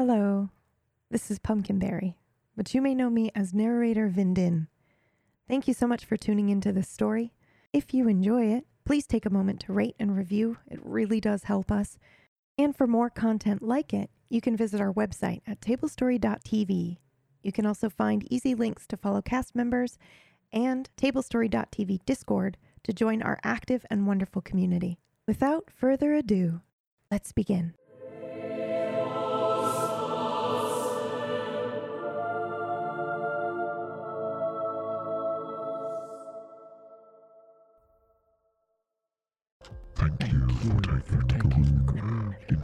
Hello, this is Pumpkinberry, but you may know me as narrator Vindin. Thank you so much for tuning into this story. If you enjoy it, please take a moment to rate and review. It really does help us. And for more content like it, you can visit our website at tablestory.tv. You can also find easy links to follow cast members and tablestory.tv Discord to join our active and wonderful community. Without further ado, let's begin.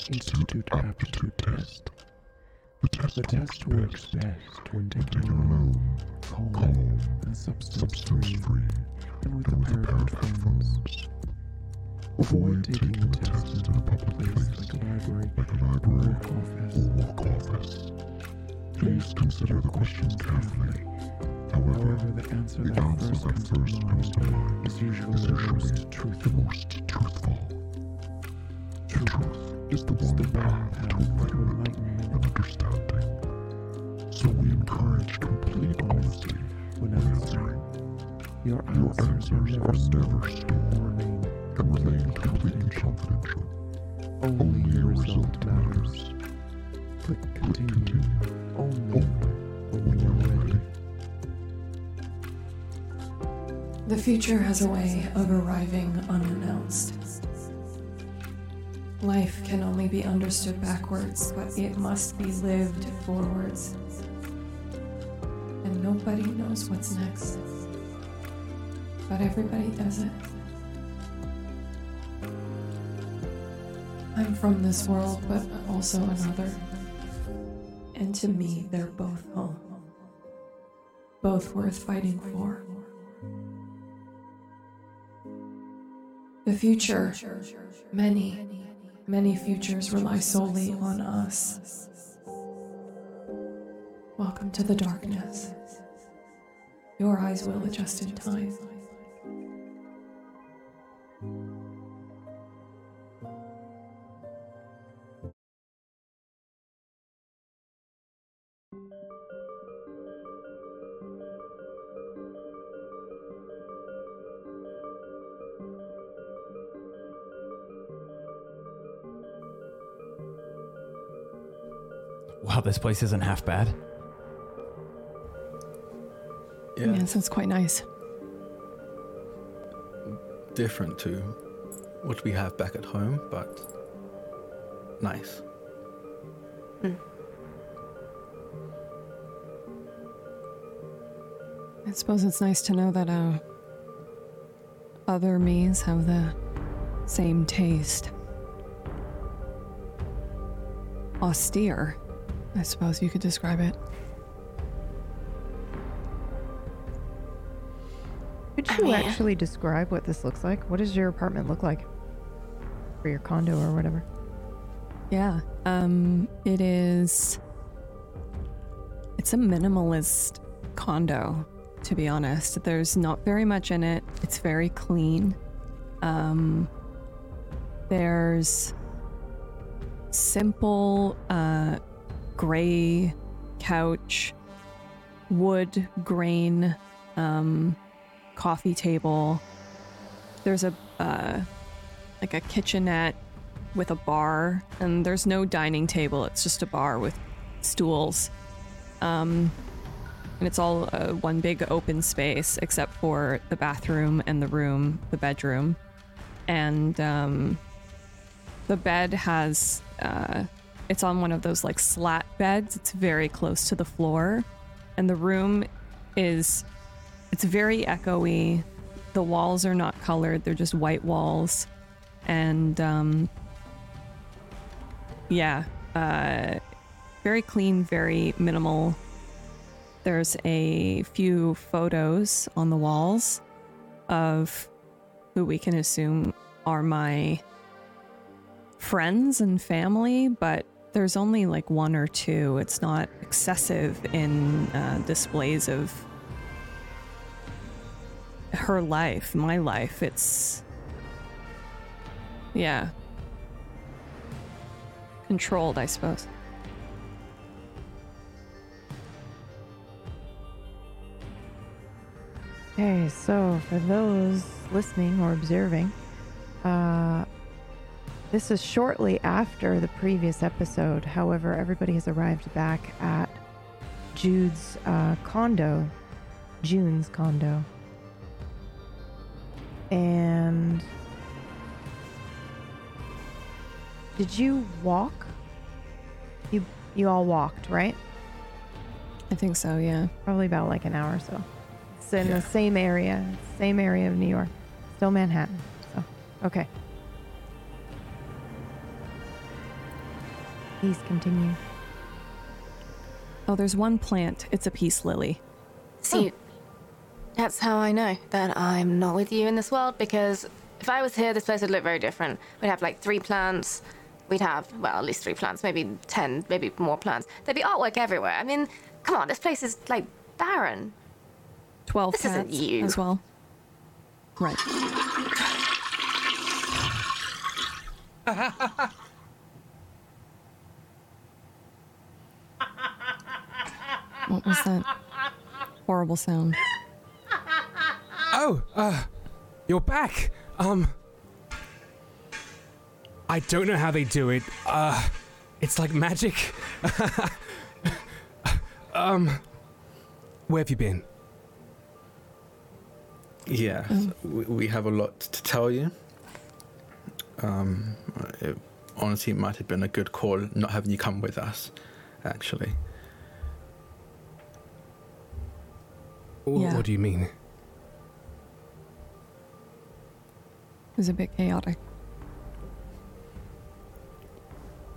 Institute aptitude test. The test, The test works best when taken alone, calm, calm, and substance substance free, and with and a pair of headphones. Avoid taking the test in a public place like a library like a or library or work office. Please consider the questions carefully. However, However, the answer the that answer first that comes first to comes to mind is usually is the usually most the truthful. most truthful. Truth Truth is the is one the path path to to enlightenment enlightenment and understanding. So we encourage complete honesty when when answering. answering. Your Your answers are answers never are stored never stored and remain completely confidential. Only Only your your result result matters. matters. Click Click continue continue only only when when you you are are ready. ready. The future has a way of arriving unannounced. Life can only be understood backwards, but it must be lived forwards. And nobody knows what's next. But everybody does it. I'm from this world, but also another. And to me, they're both home. Both worth fighting for. The future, many, many futures rely solely on us. Welcome to the darkness. Your eyes will adjust in time. This place isn't half bad. Yeah, Yeah, sounds quite nice. different to what we have back at home, but nice. I suppose it's nice to know that uh, other me's have the same taste. Austere, I suppose you could describe it. Could you actually describe what this looks like? What does your apartment look like? Or your condo or whatever? Yeah. Um it is it's a minimalist condo to be honest. There's not very much in it. It's very clean. Um there's simple uh gray couch, wood grain um coffee table. There's a uh like a kitchenette with a bar, and there's no dining table. It's just a bar with stools. Um, and it's all uh, one big open space except for the bathroom and the room, the bedroom. And um, the bed has, uh, it's on one of those like slat beds. It's very close to the floor. And the room is, it's very echoey. The walls are not colored, they're just white walls. And um, yeah, uh, very clean, very minimal. There's a few photos on the walls of who we can assume are my friends and family, but there's only like one or two. It's not excessive in uh, displays of her life, my life. It's. Yeah. Controlled, I suppose. Okay, so for those listening or observing, uh, this is shortly after the previous episode. However, everybody has arrived back at Jude's uh, condo, June's condo, and did you walk? You you all walked, right? I think so, yeah. Probably about like an hour or so. It's in Yeah. the same area, same area of New York, still Manhattan. So, okay. Please continue. Oh, there's one plant. It's a peace lily. See, oh. that's how I know that I'm not with you in this world because if I was here, this place would look very different. We'd have like three plants. We'd have, well, at least three plants, maybe 10, maybe more plants. There'd be artwork everywhere. I mean, come on, this place is like barren. 12 This isn't you. as well. Right. what was that horrible sound? Oh, uh, you're back. Um, I don't know how they do it. Uh, it's like magic. um, where have you been? Yes, we, we have a lot to tell you. Um, it, honestly, it might have been a good call not having you come with us, actually. Wh- Yeah. What do you mean? It was a bit chaotic.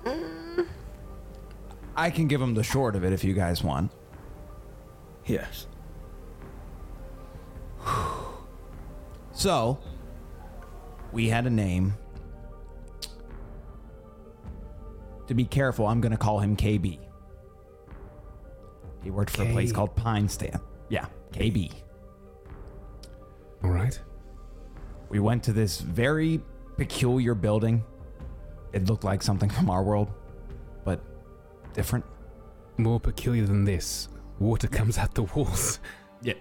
Mm. I can give him the short of it if you guys want. Yes. So, we had a name. To be careful, I'm going to call him KB. He worked for a place called Pine Stand. Yeah, KB. All right. We went to this very peculiar building. It looked like something from our world, but different. More peculiar than this. Water comes out the walls. Yeah,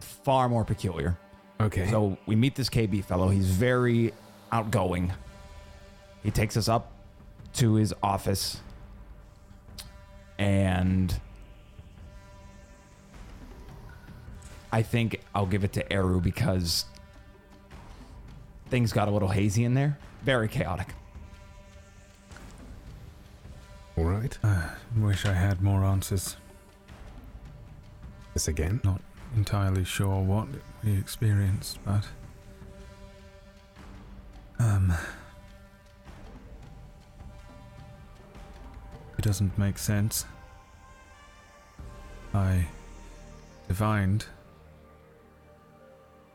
far more peculiar. Okay. So we meet this KB fellow. He's very outgoing. He takes us up to his office and I think I'll give it to Eru because things got a little hazy in there. Very chaotic. All right. Uh, wish I had more answers. This again. Not entirely sure what we experienced, but. Um. It doesn't make sense. I divined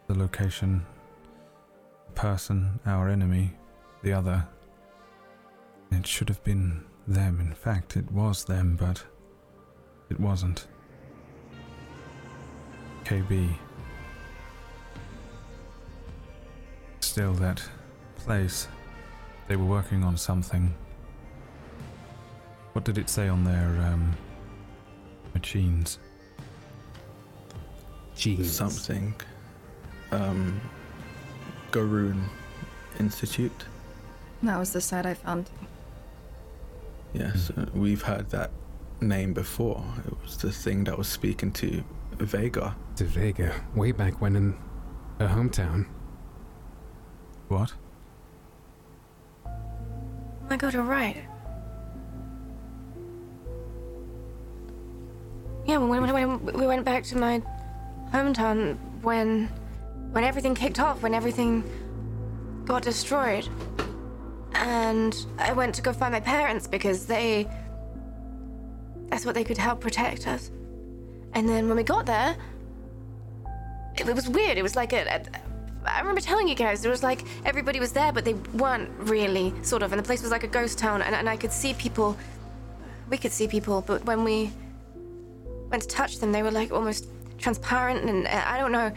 the location, the person, our enemy, the other. It should have been them. In fact, it was them, but it wasn't. KB. Still, that place. They were working on something. What did it say on their um, machines? Jeez. Something. Um, Garun Institute. That was the site I found. Yes, uh, we've heard that name before. It was the thing that was speaking to Vega. To Vega, way back when in her hometown. What? I my god, you're right. Yeah, when, when, when we went back to my hometown when when everything kicked off, when everything got destroyed. And I went to go find my parents because they that's what they could help protect us. And then when we got there, it, it was weird. It was like a, a I remember telling you guys, it was like everybody was there, but they weren't really, sort of, and the place was like a ghost town, and, and I could see people. We could see people, but when we went to touch them, they were like almost transparent, and uh, I don't know.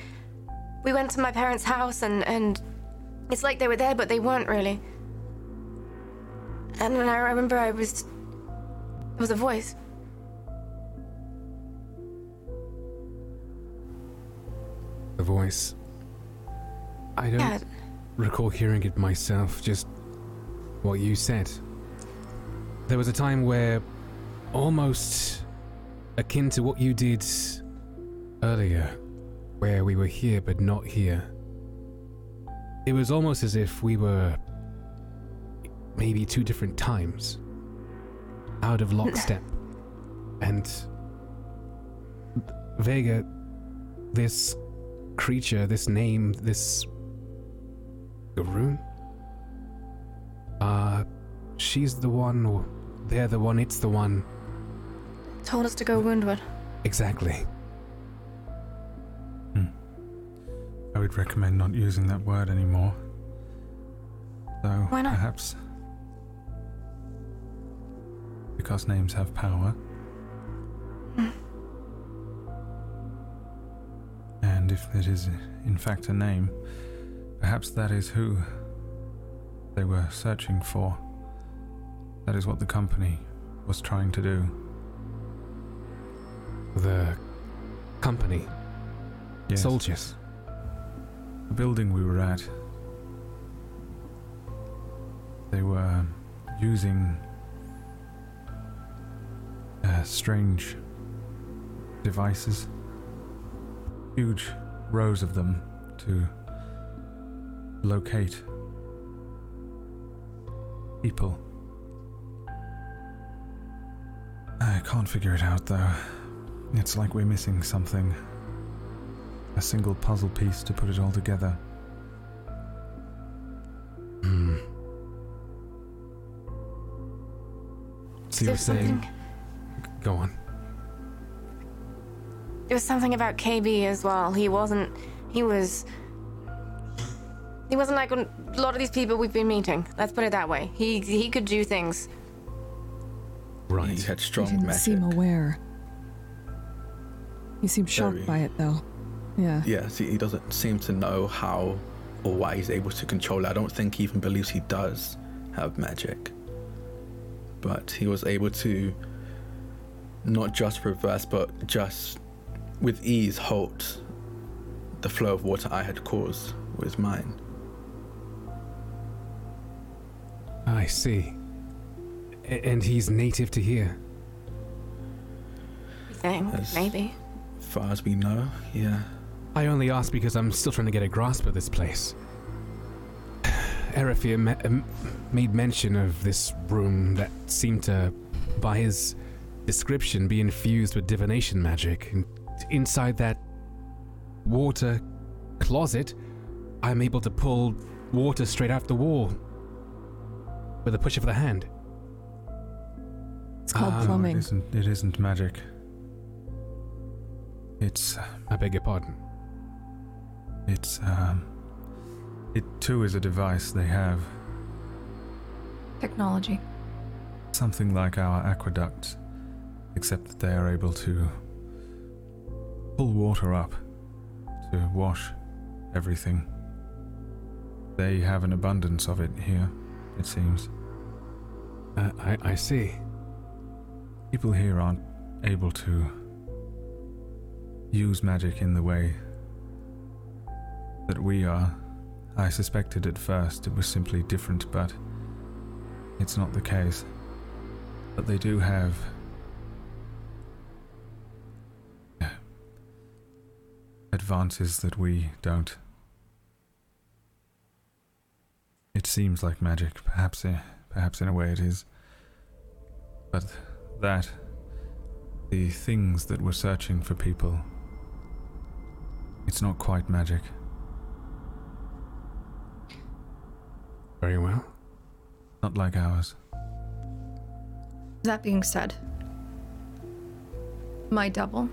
We went to my parents' house, and and it's like they were there, but they weren't really. And then I remember I was. There was a voice. the voice. I don't Yeah, recall hearing it myself, just what you said. There was a time where almost akin to what you did earlier, where we were here but not here. It was almost as if we were maybe two different times, out of lockstep. and Vega, this creature, this name, this Garun? Uh, she's the one, or they're the one, it's the one. told us to go woundward. Exactly. I would recommend not using that word anymore. Though, Why not? perhaps. Because names have power. Hmm. and if it is, in fact, a name, perhaps that is who they were searching for. That is what the company was trying to do. The company, Yes. soldiers. The building we were at, they were using uh, strange devices, huge rows of them to locate people. I can't figure it out though. It's like we're missing something. A single puzzle piece to put it all together. Hmm. So you're saying. something- Go on. There was something about KB as well. He wasn't. He was. He wasn't like a lot of these people we've been meeting. Let's put it that way. He he could do things. Right. He had He strong didn't magic. seem aware. He seemed shocked Very. by it, though. Yeah. Yes, he, he doesn't seem to know how or why he's able to control it. I don't think he even believes he does have magic. But he was able to not just reverse, but just with ease halt the flow of water I had caused with mine. I see. A- and he's native to here. I think Yes. maybe. As far as we know, yeah. I only ask because I'm still trying to get a grasp of this place. Erefir me- um, made mention of this room that seemed to, by his description, be infused with divination magic. And inside that water closet, I'm able to pull water straight out the wall with a push of the hand. It's called No, plumbing. it isn't, it isn't magic. It's I beg your pardon. It's um it too is a device they have Technology. something like our aqueducts, except that they are able to pull water up to wash everything. They have an abundance of it here, it seems. Uh, I, I see. People here aren't able to use magic in the way that we are. I suspected at first it was simply different, but it's not the case. But they do have advances that we don't. It seems like magic, perhaps, eh, perhaps in a way it is. But that, the things that were searching for people, it's not quite magic. Very well. Not like ours. That being said, my double.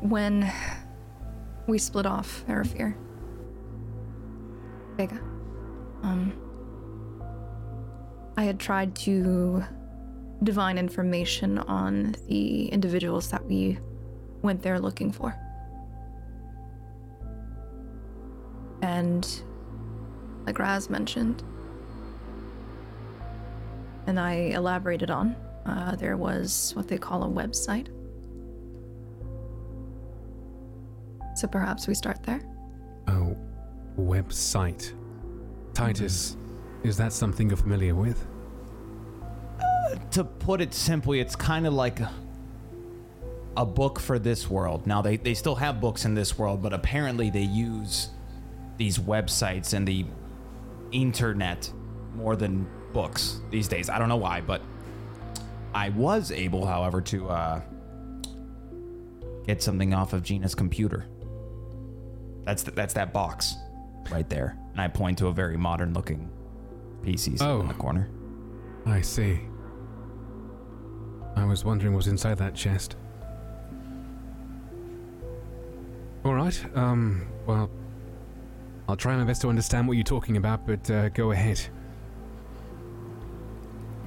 When we split off Erefir, Vega, um, I had tried to divine information on the individuals that we went there looking for. And like Raz mentioned, and I elaborated on, uh, there was what they call a website So perhaps we start there. Oh, website. Titus, is that something you're familiar with? to put it simply, it's kind of like a, a book for this world. Now, they, they still have books in this world, but apparently they use these websites and the internet more than books these days. I don't know why, but I was able, however, to uh, get something off of Gina's computer. That's th- that's that box right there, and I point to a very modern looking PC Oh. in the corner. I see. I was wondering what's inside that chest. Alright, um, well, I'll try my best to understand what you're talking about, but uh, go ahead.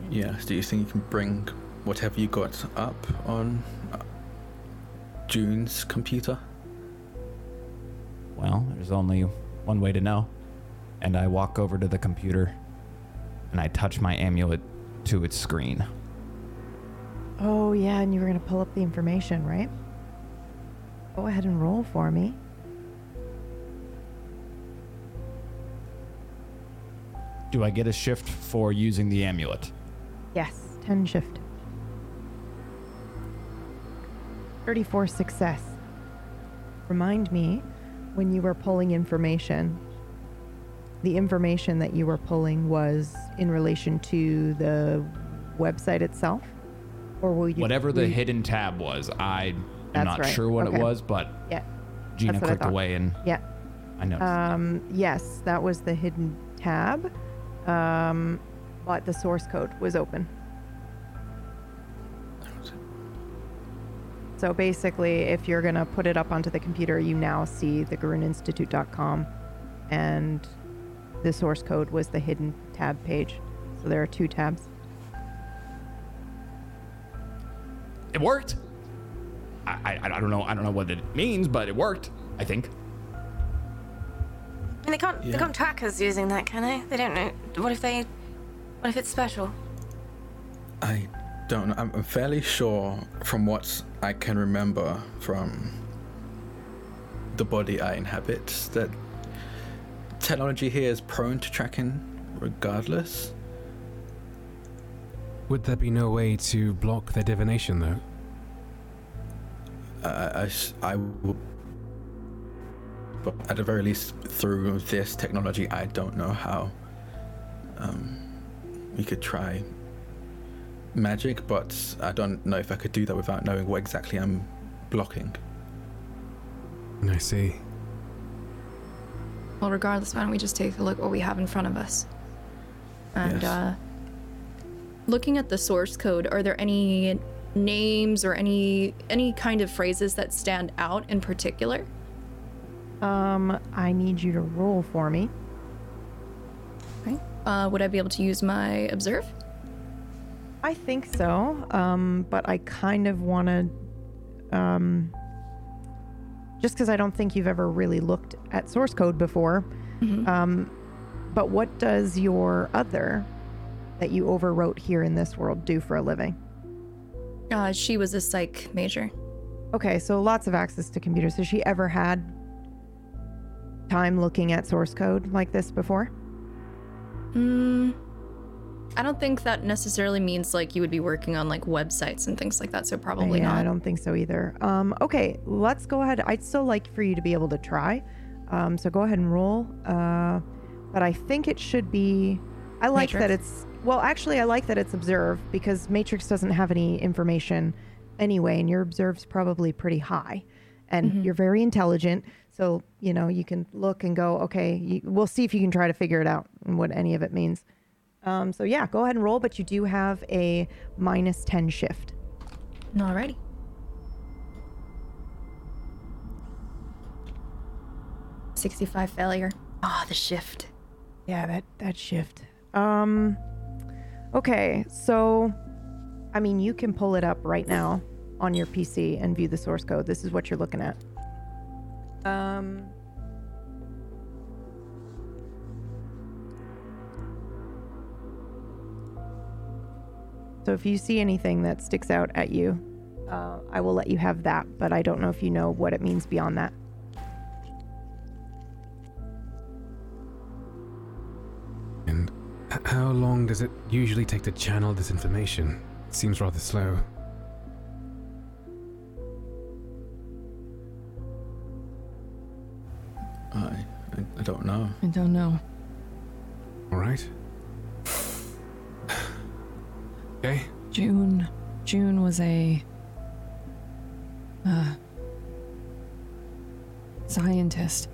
Yes. Do you think you can bring whatever you got up on uh, June's computer? Well, there's only one way to know. And I walk over to the computer and I touch my amulet to its screen. Oh, yeah, and you were going to pull up the information, right? Go ahead and roll for me. Do I get a shift for using the amulet? Yes, 10 shift. 34 success. Remind me when you were pulling information, the information that you were pulling was in relation to the website itself? Or will you. Whatever the you- hidden tab was, I am not right. sure what Okay. it was, but Yeah. Gina That's what I clicked away and Yeah. I noticed. Um, yes, that was the hidden tab. Um, but the source code was open. So basically, if you're going to put it up onto the computer, you now see the GarunInstitute.com and the source code was the hidden tab page. So there are two tabs. it worked. I, I I don't know I don't know what it means, but it worked. I think. And they can't Yeah. they can't track us using that, can they? They don't know. What if they? What if it's special? I don't know. I'm I'm fairly sure from what I can remember from the body I inhabit that technology here is prone to tracking regardless. Would there be no way to block their divination, though? I, I s- I will. But at the very least, through this technology, I don't know how um, we could try magic, but I don't know if I could do that without knowing what exactly I'm blocking. I see. Well, regardless, why don't we just take a look at what we have in front of us? And Yes. uh, looking at the source code, are there any names or any any kind of phrases that stand out in particular? Um, I need you to roll for me. Uh, would I be able to use my observe? I think so. Um, but I kind of want to, um, just because I don't think you've ever really looked at source code before. Um, but what does your other that you overwrote here in this world do for a living? Uh, she was a psych major. Okay, so lots of access to computers. Has she ever had time looking at source code like this before? Mm, I don't think that necessarily means like you would be working on like websites and things like that. So probably yeah, not. I don't think so either. Um, okay, let's go ahead. I'd still like for you to be able to try. Um, so go ahead and roll. Uh, but I think it should be. I like that it's. Well, actually, I like that it's observe because Matrix doesn't have any information anyway, and your observe's probably pretty high, and you're very intelligent. So you know you can look and go, okay, you, we'll see if you can try to figure it out and what any of it means. Um, so yeah, go ahead and roll, but you do have a minus ten shift. Alrighty. Sixty-five failure. Ah, the shift. Yeah, that that shift. Um okay, so I mean, you can pull it up right now on your PC and view the source code. This is what you're looking at. Um. So if you see anything that sticks out at you, uh, I will let you have that, but I don't know if you know what it means beyond that. And how long does it usually take to channel this information? It seems rather slow. I, I, I don't know. I don't know. All right. okay. June. June was a. Uh, scientist.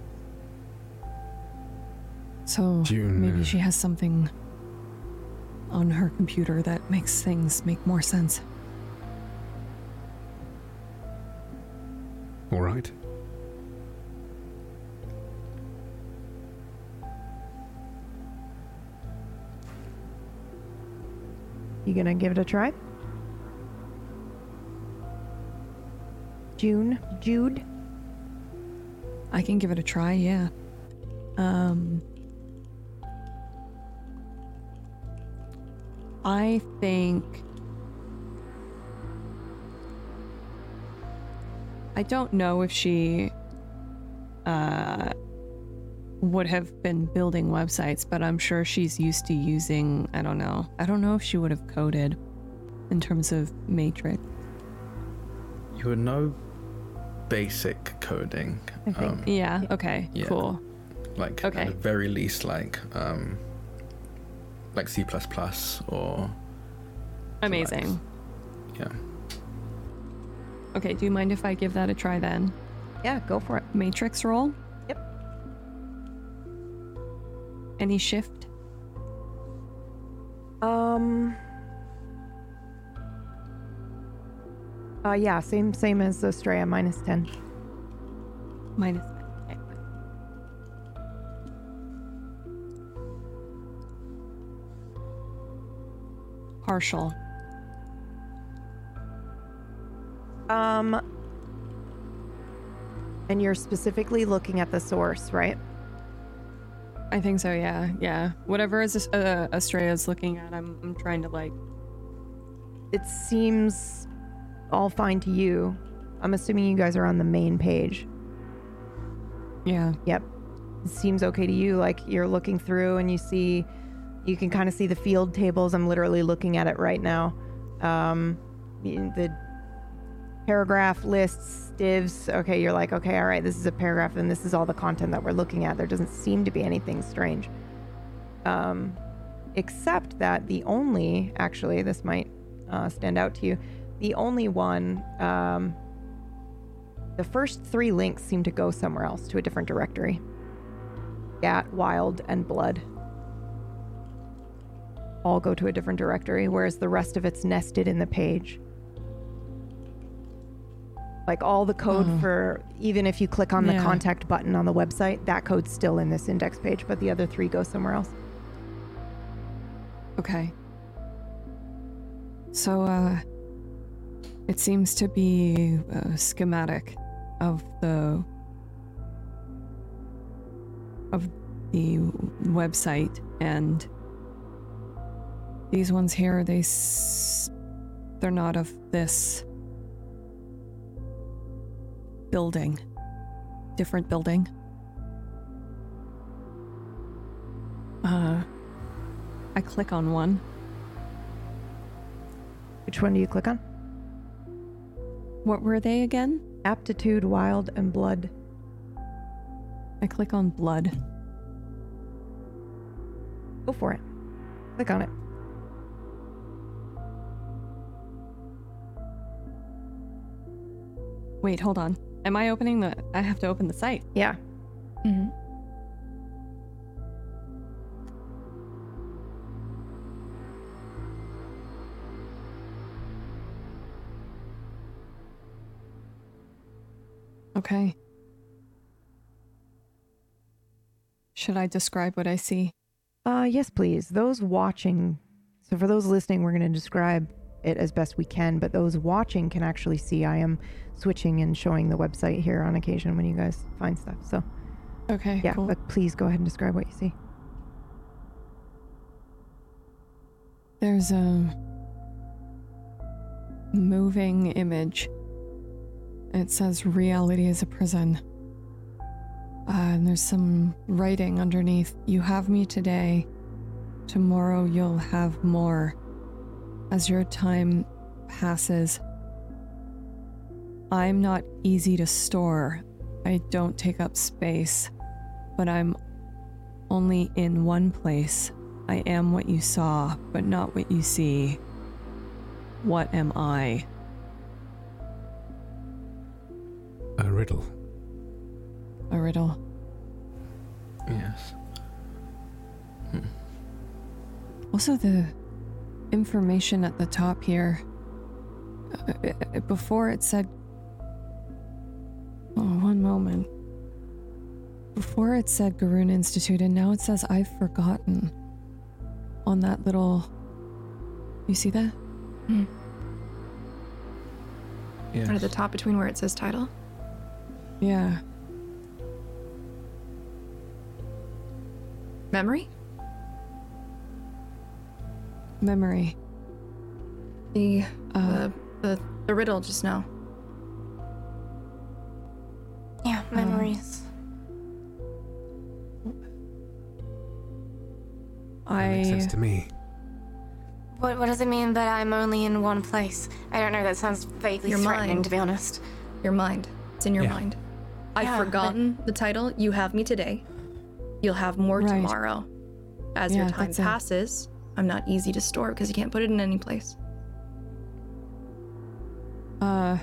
So June, maybe uh, she has something on her computer that makes things make more sense. All right. You gonna give it a try? June, Jude. I can give it a try, yeah. Um I think I don't know if she would have been building websites, but I'm sure she's used to using, I don't know. I don't know if she would have coded in terms of matrix. You would know basic coding. I think. Um, Yeah, okay. Yeah. Cool. like Okay. at the very least like um like C or Amazing. yeah. Okay, do you mind if I give that a try then? Yeah, go for it. Matrix roll? Any shift? Um. Uh, yeah, same same as Estrella, minus ten. Minus. Okay. Partial. Um. And you're specifically looking at the source, right? I think so, yeah. Yeah. Whatever is uh, Estrella's looking at, I'm, I'm trying to like. It seems all fine to you. I'm assuming you guys are on the main page. Yeah. Yep. It seems okay to you. Like you're looking through and you see, you can kind of see the field tables. I'm literally looking at it right now. Um, the paragraph lists, divs. Okay, you're like, okay, all right, this is a paragraph and this is all the content that we're looking at. There doesn't seem to be anything strange. Um, except that the only, actually, this might uh, stand out to you, the only one, um, the first three links seem to go somewhere else to a different directory. Gat, Wild, and Blood all go to a different directory, whereas the rest of it's nested in the page. Like all the code Oh. for, even if you click on the Yeah. contact button on the website, that code's still in this index page, but the other three go somewhere else. Okay. So, uh, it seems to be a schematic of the of the website, and these ones here, they s- they're not of this building, different building. Uh, I click on one. Which one do you click on? What were they again? Aptitude, Wild, and Blood. I click on blood. Go for it. Click on it. Wait, hold on. Am I opening the? I have to open the site. Yeah. Mm-hmm. Okay. Should I describe what I see? Uh, yes, please. Those watching, so for those listening, we're going to describe it as best we can, but those watching can actually see. I am switching and showing the website here on occasion when you guys find stuff. So, Okay. yeah, Cool. but please go ahead and describe what you see. There's a moving image. It says reality is a prison. Uh, and there's some writing underneath. You have me today. Tomorrow you'll have more. As your time passes, I'm not easy to store. I don't take up space, but I'm only in one place. I am what you saw, but not what you see. What am I? A riddle. A riddle. Yes. Also, the information at the top here. uh, Before it said. Oh, one moment. Before it said Garun Institute, and now it says I've forgotten. On that little. You see that? Yes. Right at the top between where it says title. Yeah. Memory? Memory. The Uh, the, the the riddle just now. Yeah, memories. That makes sense to me. What, what does it mean that I'm only in one place? I don't know. That sounds vaguely Your threatening, mind. to be honest. Your mind. It's in your Yeah. mind. I've Yeah, but- forgotten the title. You have me today. You'll have more Right. tomorrow. As your time that's it. passes, I'm not easy to store because you can't put it in any place. Uh.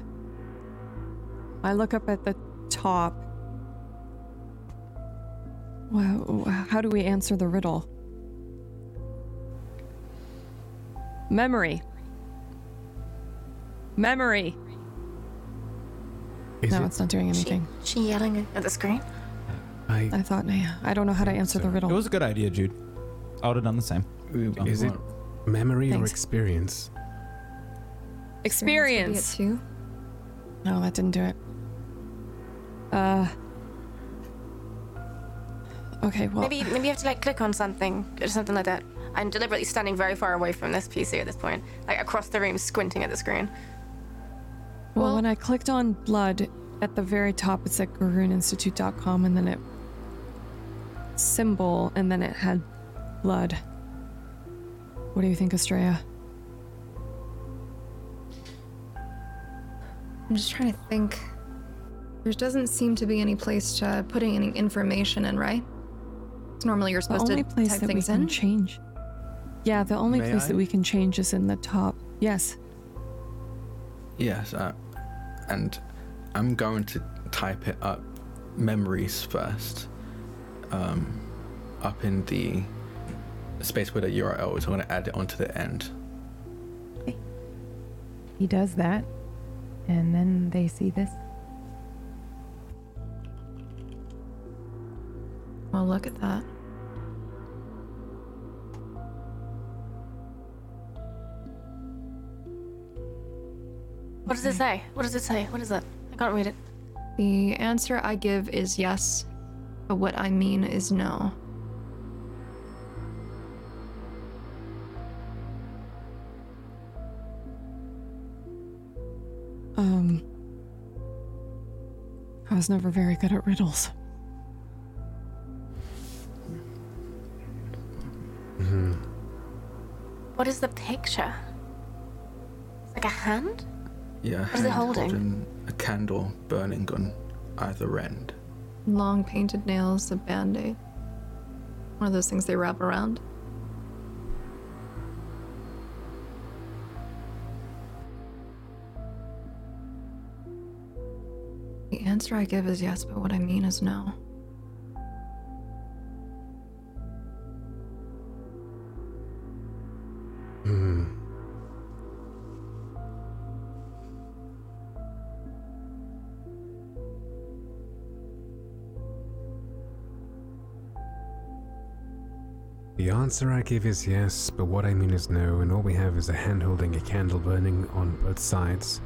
I look up at the top. Wow, how do we answer the riddle? Memory. Memory. Is no, it? it's not doing anything. She yelling at the screen. I, I thought, nah, I don't know how to answer the riddle. It was a good idea, Jude. I would have done the same. Is it memory or Thanks. experience? Experience. Would be it too. No, that didn't do it. Uh. Okay, well. Maybe maybe you have to like click on something or something like that. I'm deliberately standing very far away from this PC at this point, like across the room, squinting at the screen. Well, Well- when I clicked on blood, at the very top it said GarunInstitute.com and then it symbol and then it had blood. What do you think, Estrella? I'm just trying to think. There doesn't seem to be any place to putting any information in, right? It's normally you're supposed The only to place type that we things can in. change. Yeah, the only May place I? that we can change is in the top. Yes. Yes, uh, and I'm going to type it up memories first. Um, up in the space where the URL so I'm going to add it onto the end. He does that, and then they see this. Well, look at that. What does it say? What does it say? What is it? I can't read it. The answer I give is yes, but what I mean is no. Um. I was never very good at riddles. What is the picture? It's like a hand? Yeah, is it hand holding? a candle burning on either end. Long painted nails, a band aid. One of those things they wrap around. The answer I give is yes, but what I mean is no. Hmm. The answer I give is yes, but what I mean is no, and all we have is a hand holding a candle burning on both sides.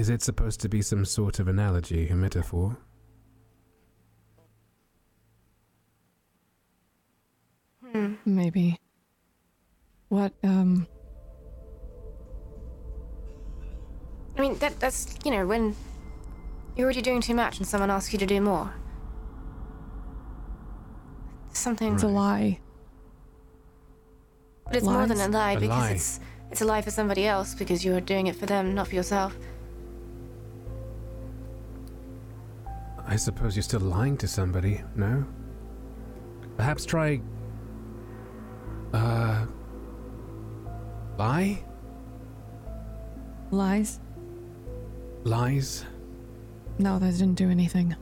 Is it supposed to be some sort of analogy, a metaphor? Maybe. What, um. I mean, that that's you know when you're already doing too much and someone asks you to do more. Something. It's a lie. But it's more than a lie A because lie. it's it's a lie for somebody else because you're doing it for them, not for yourself. I suppose you're still lying to somebody, no? Perhaps try. Uh. Lie? Lies? Lies? No, that didn't do anything.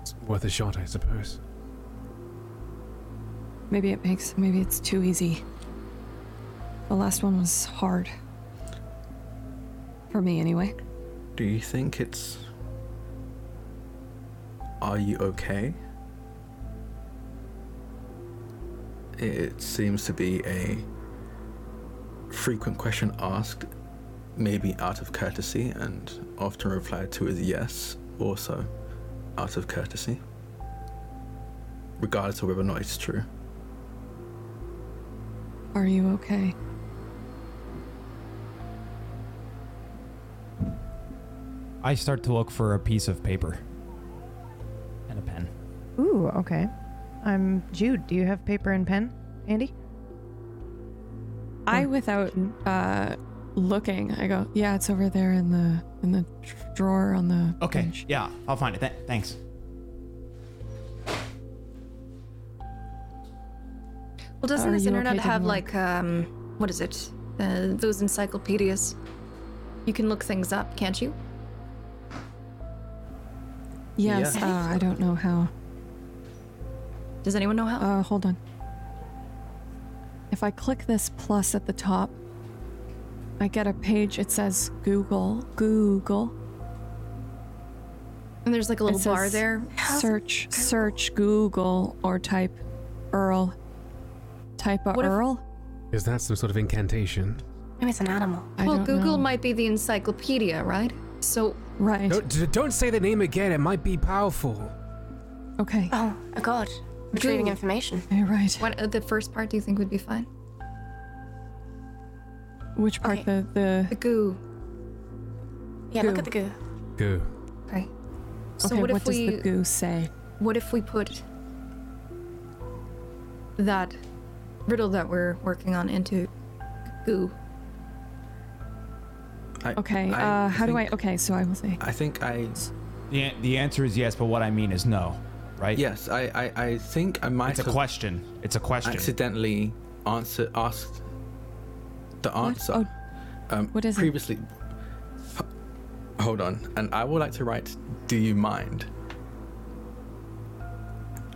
It's worth a shot, I suppose. Maybe it makes. Maybe it's too easy. The last one was hard. For me, anyway. Do you think it's. Are you okay? It seems to be a frequent question asked, maybe out of courtesy, and often replied to as yes, also out of courtesy, regardless of whether or not it's true. Are you okay? I start to look for a piece of paper okay. I'm Jude. Do you have paper and pen, Andy? I, Oh, without uh, looking, I go, yeah, it's over there in the in the drawer on the Okay, bench." yeah, I'll find it. Th- thanks. Well, doesn't Are this internet okay have ignore? like um, what is it? Uh, those encyclopedias. You can look things up, can't you? Yes, Yeah. uh, I don't know how. Does anyone know how? Uh, hold on. If I click this plus at the top, I get a page. It says Google, Google. and there's like a little it bar says there. Search, search Google or type Earl. Type a What if- Earl. Is that some sort of incantation? Maybe it's an animal. I well, Google know. might be the encyclopedia, right? So Right. Don't, d- don't say the name again, it might be powerful. Okay. Oh, a god. Retrieving Goo. information. You're right. what uh, the first part do you think would be fine? Which part? Okay. The The goo. Yeah, look at the goo. Goo. Okay. So okay. what What, if does we the goo say? what if we put that riddle that we're working on into goo? I, Okay. I uh, how do I? think- Okay. So I will say. I think I The, an- the answer is yes, but what I mean is no, right? yes I I, I think I might It's a have question. It's a question. accidentally answer asked the What? answer. Oh, um, what is it? previously. H- Hold on, and I would like to write. Do you mind?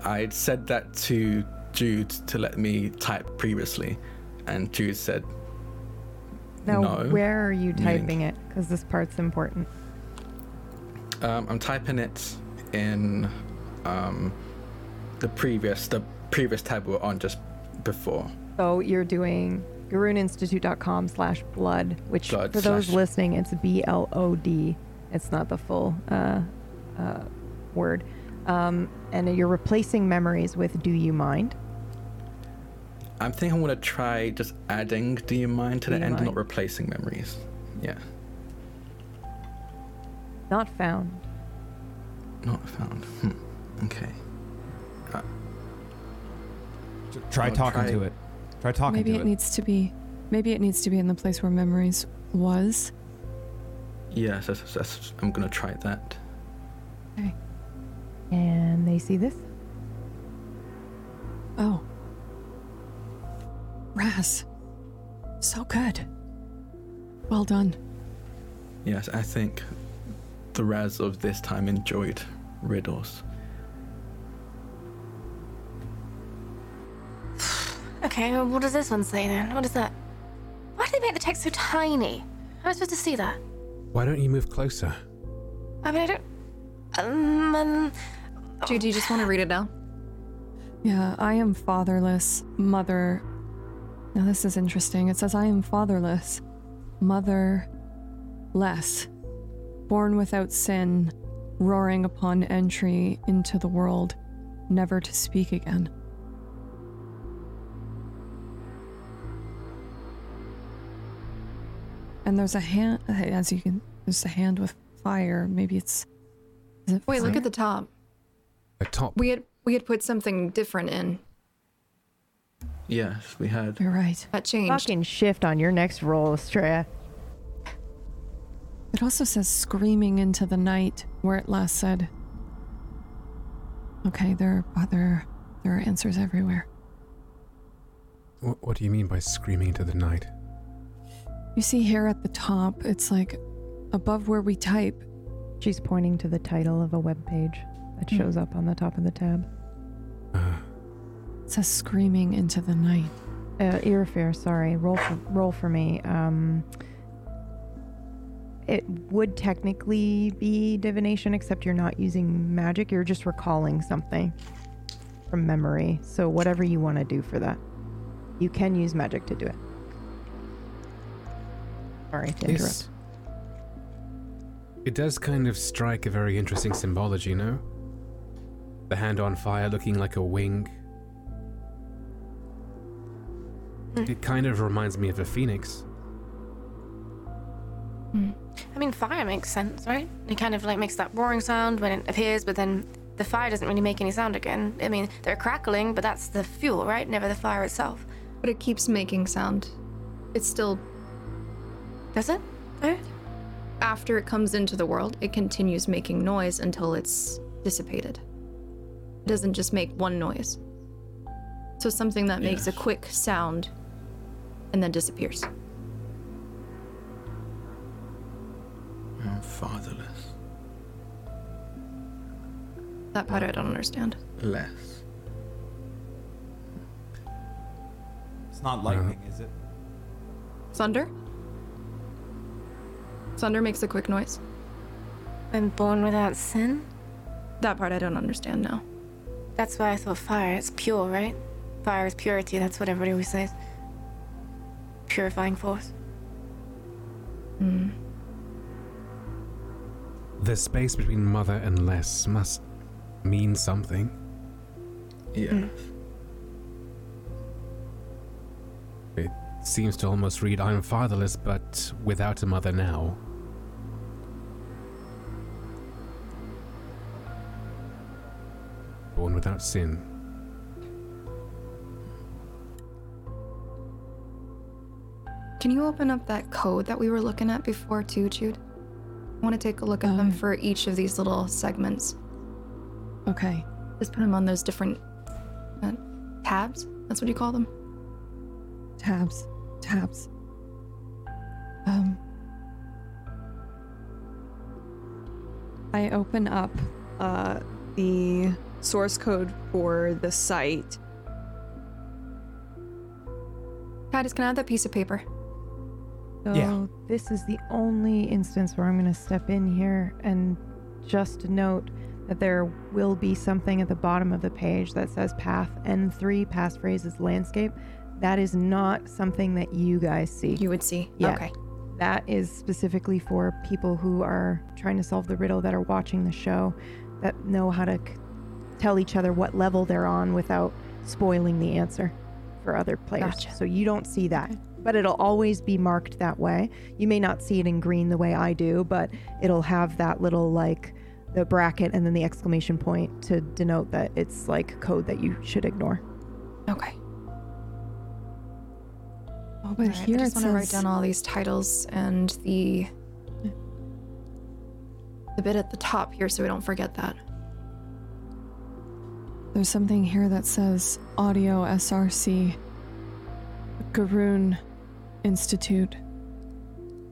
I'd said that to Jude to let me type previously, and Jude said, Now, No, where are you meaning- typing it? Because this part's important. um, "I'm typing it in um, the previous the previous tab we were on just before." So you're doing garuninstitute.com slash blood, which Blood for those slash- listening, it's B L O D. It's not the full uh, uh, word. Um, and you're replacing memories with do you mind? I'm thinking I'm gonna try just adding "Do you mind" to Do the end, and mind? not replacing memories. Yeah, Not found. not found. Hmm. Okay. Try talking try- to it. Try talking maybe to it Maybe it. needs to be. Maybe it needs to be in the place where memories was. Yes, that's, that's, I'm gonna try that. Okay. And they see this. Oh. Raz. So good. Well done. Yes, I think the Raz of this time enjoyed riddles. Okay, well, what does this one say then? What is that? Why do they make the text so tiny? How am I supposed to see that? Why don't you move closer? I mean, I don't. Um, um, Jude, do you just want to read it now? Yeah, I am fatherless, mother. Now, this is interesting. It says, I am fatherless, mother less, born without sin, roaring upon entry into the world, never to speak again. And there's a hand, as you can, there's a hand with fire. Maybe it's. Is it Wait, look at the top. The top. We had We had put something different in. Yes, we had. You're right. That changed. Fucking shift on your next roll, Estrella. It also says screaming into the night where it last said. Okay, there are other there are answers everywhere. What, what do you mean by screaming into the night? You see here at the top, it's like above where we type. She's pointing to the title of a web page that shows up on the top of the tab. It says screaming into the night. Uh, Earfair, sorry. Roll for, roll for me. Um, it would technically be divination, except you're not using magic. You're just recalling something from memory. So whatever you want to do for that, you can use magic to do it. Sorry to interrupt. this. It does kind of strike a very interesting symbology, no? The hand on fire looking like a wing. Hmm. It kind of reminds me of a phoenix. Hmm. I mean, fire makes sense, right? It kind of like makes that roaring sound when it appears, but then the fire doesn't really make any sound again. I mean, they're crackling, but that's the fuel, right? Never the fire itself. But it keeps making sound. It's still Does it? After it comes into the world, it continues making noise until it's dissipated. It doesn't just make one noise. So something that makes a quick sound and then disappears. I'm fatherless. That part I don't understand. Less. It's not lightning, is it? Thunder? Thunder makes a quick noise. I'm born without sin. That part I don't understand now. That's why I thought fire. It's pure, right? Fire is purity. That's what everybody always says. Purifying force. Hmm. The space between mother and less must mean something. Yes. It seems to almost read I'm fatherless, but without a mother now. Born without sin. Can you open up that code that we were looking at before too, Jude? I want to take a look at them Um. for each of these little segments. Okay. Just put them on those different uh, tabs. That's what you call them. Tabs. Tabs. Um I open up uh the source code for the site. Titus, can I have that piece of paper? So Yeah. this is the only instance where I'm going to step in here and just note that there will be something at the bottom of the page that says path N3 passphrase is landscape. That is not something that you guys see. You would see. Yeah. Okay. That is specifically for people who are trying to solve the riddle that are watching the show that know how to c- tell each other what level they're on without spoiling the answer for other players. Gotcha. So you don't see that. But it'll always be marked that way. You may not see it in green the way I do, but it'll have that little like the bracket and then the exclamation point to denote that it's like code that you should ignore. Okay. Oh, but All right, here I it just want to write down all these titles and the the bit at the top here so we don't forget that. There's something here that says audio SRC Garun Institute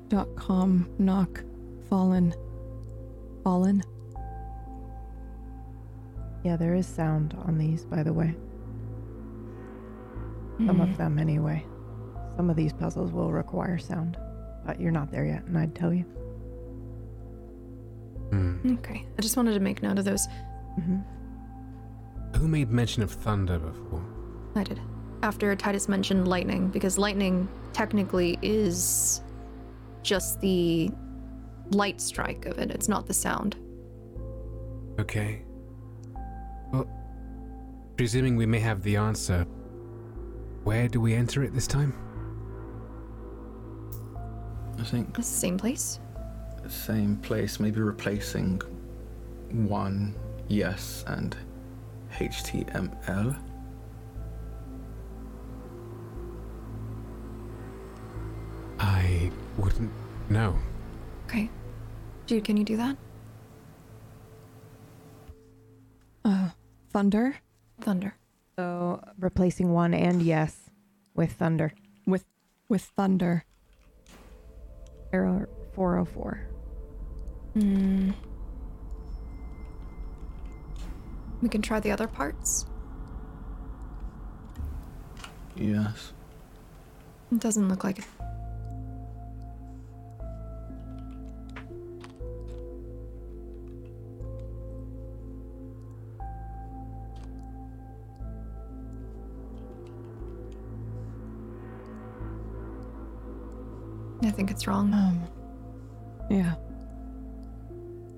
dot com knock fallen fallen Yeah, there is sound on these, by the way. Some Mm-hmm. of them, anyway. Some of these puzzles will require sound, but you're not there yet, and I'd tell you. Hmm. Okay. I just wanted to make note of those. hmm Who made mention of thunder before? I did. After Titus mentioned lightning, because lightning technically is just the light strike of it. It's not the sound. Okay. Well, presuming we may have the answer, where do we enter it this time? I think It's the same place. same place, maybe replacing one yes and HTML. I wouldn't know. Okay. Jude, can you do that? Uh, thunder Thunder. So replacing one and yes with thunder. with with thunder. Error 404. Hmm. We can try the other parts. Yes. It doesn't look like it. I think it's wrong. Um. Yeah.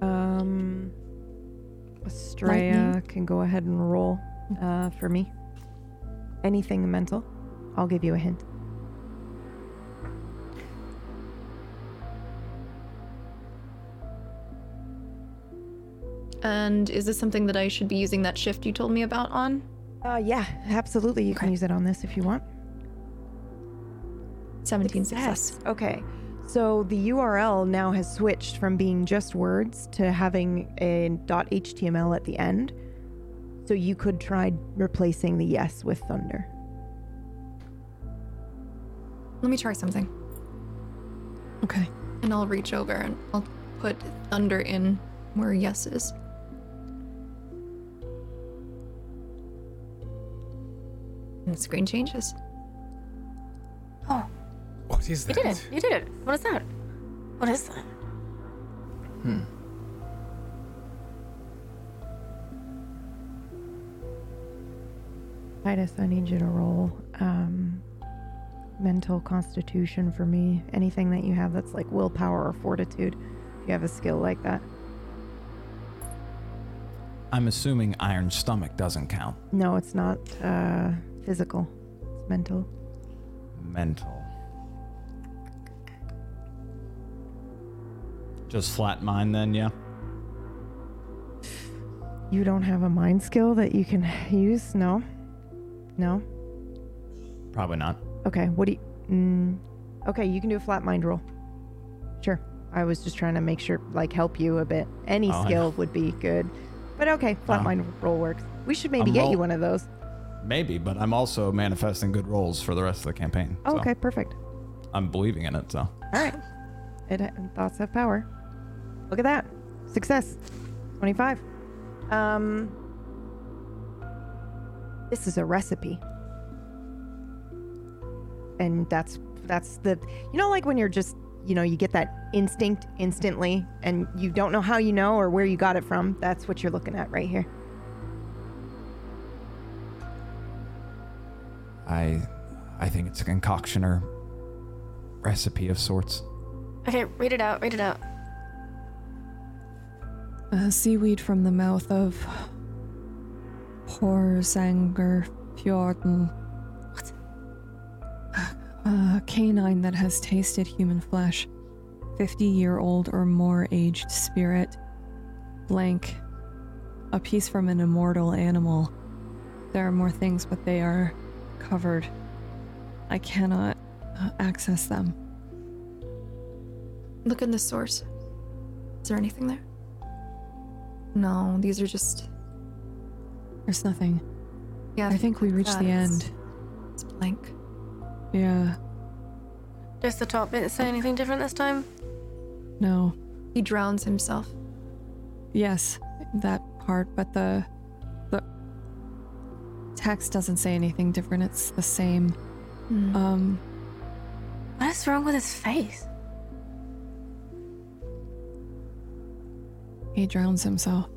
Um, Estrella can go ahead and roll uh, for me. Anything mental, I'll give you a hint. And is this something that I should be using that shift you told me about on? Uh, yeah, absolutely. You can use it on this if you want. 17 success. Success. Okay. So the URL now has switched from being just words to having a .html at the end. So you could try replacing the yes with thunder. Let me try something. Okay. And I'll reach over and I'll put thunder in where yes is. And the screen changes. Oh, What is you did it. You did it. What is that? What is that? Hmm. Titus, I need you to roll um, mental constitution for me. Anything that you have that's like willpower or fortitude. If you have a skill like that. I'm assuming iron stomach doesn't count. No, it's not uh, physical. It's mental. Mental. Just flat mind then, yeah? You don't have a mind skill that you can use? No? No? Probably not. Okay, what do you. Mm, okay, you can do a flat mind roll. Sure. I was just trying to make sure, like, help you a bit. Any Oh, skill would be good. But okay, flat Oh. mind roll works. We should maybe I'm get roll- you one of those. Maybe, but I'm also manifesting good rolls for the rest of the campaign. Oh, so okay, perfect. I'm believing in it, so. All right. It, thoughts have power. Look at that. Success. 25. Um, this is a recipe. And that's that's the you know like when you're just you know you get that instinct instantly and you don't know how you know or where you got it from. That's what you're looking at right here. I I think it's a concoction or recipe of sorts. Okay, read it out. Read it out. Uh, seaweed from the mouth of Porsanger Fjorden. What? A canine that has tasted human flesh. 50 year old or more aged spirit. Blank. A piece from an immortal animal. There are more things, but they are covered. I cannot uh, access them. Look in the source. Is there anything there? No, these are just. There's nothing. Yeah, I think we reached the end. It's blank. Yeah, Does the top bit say anything different this time? no. He drowns himself. Yes, that part, but the the text doesn't say anything different. It's the same. Hmm. Um, What is wrong with his face? He drowns himself.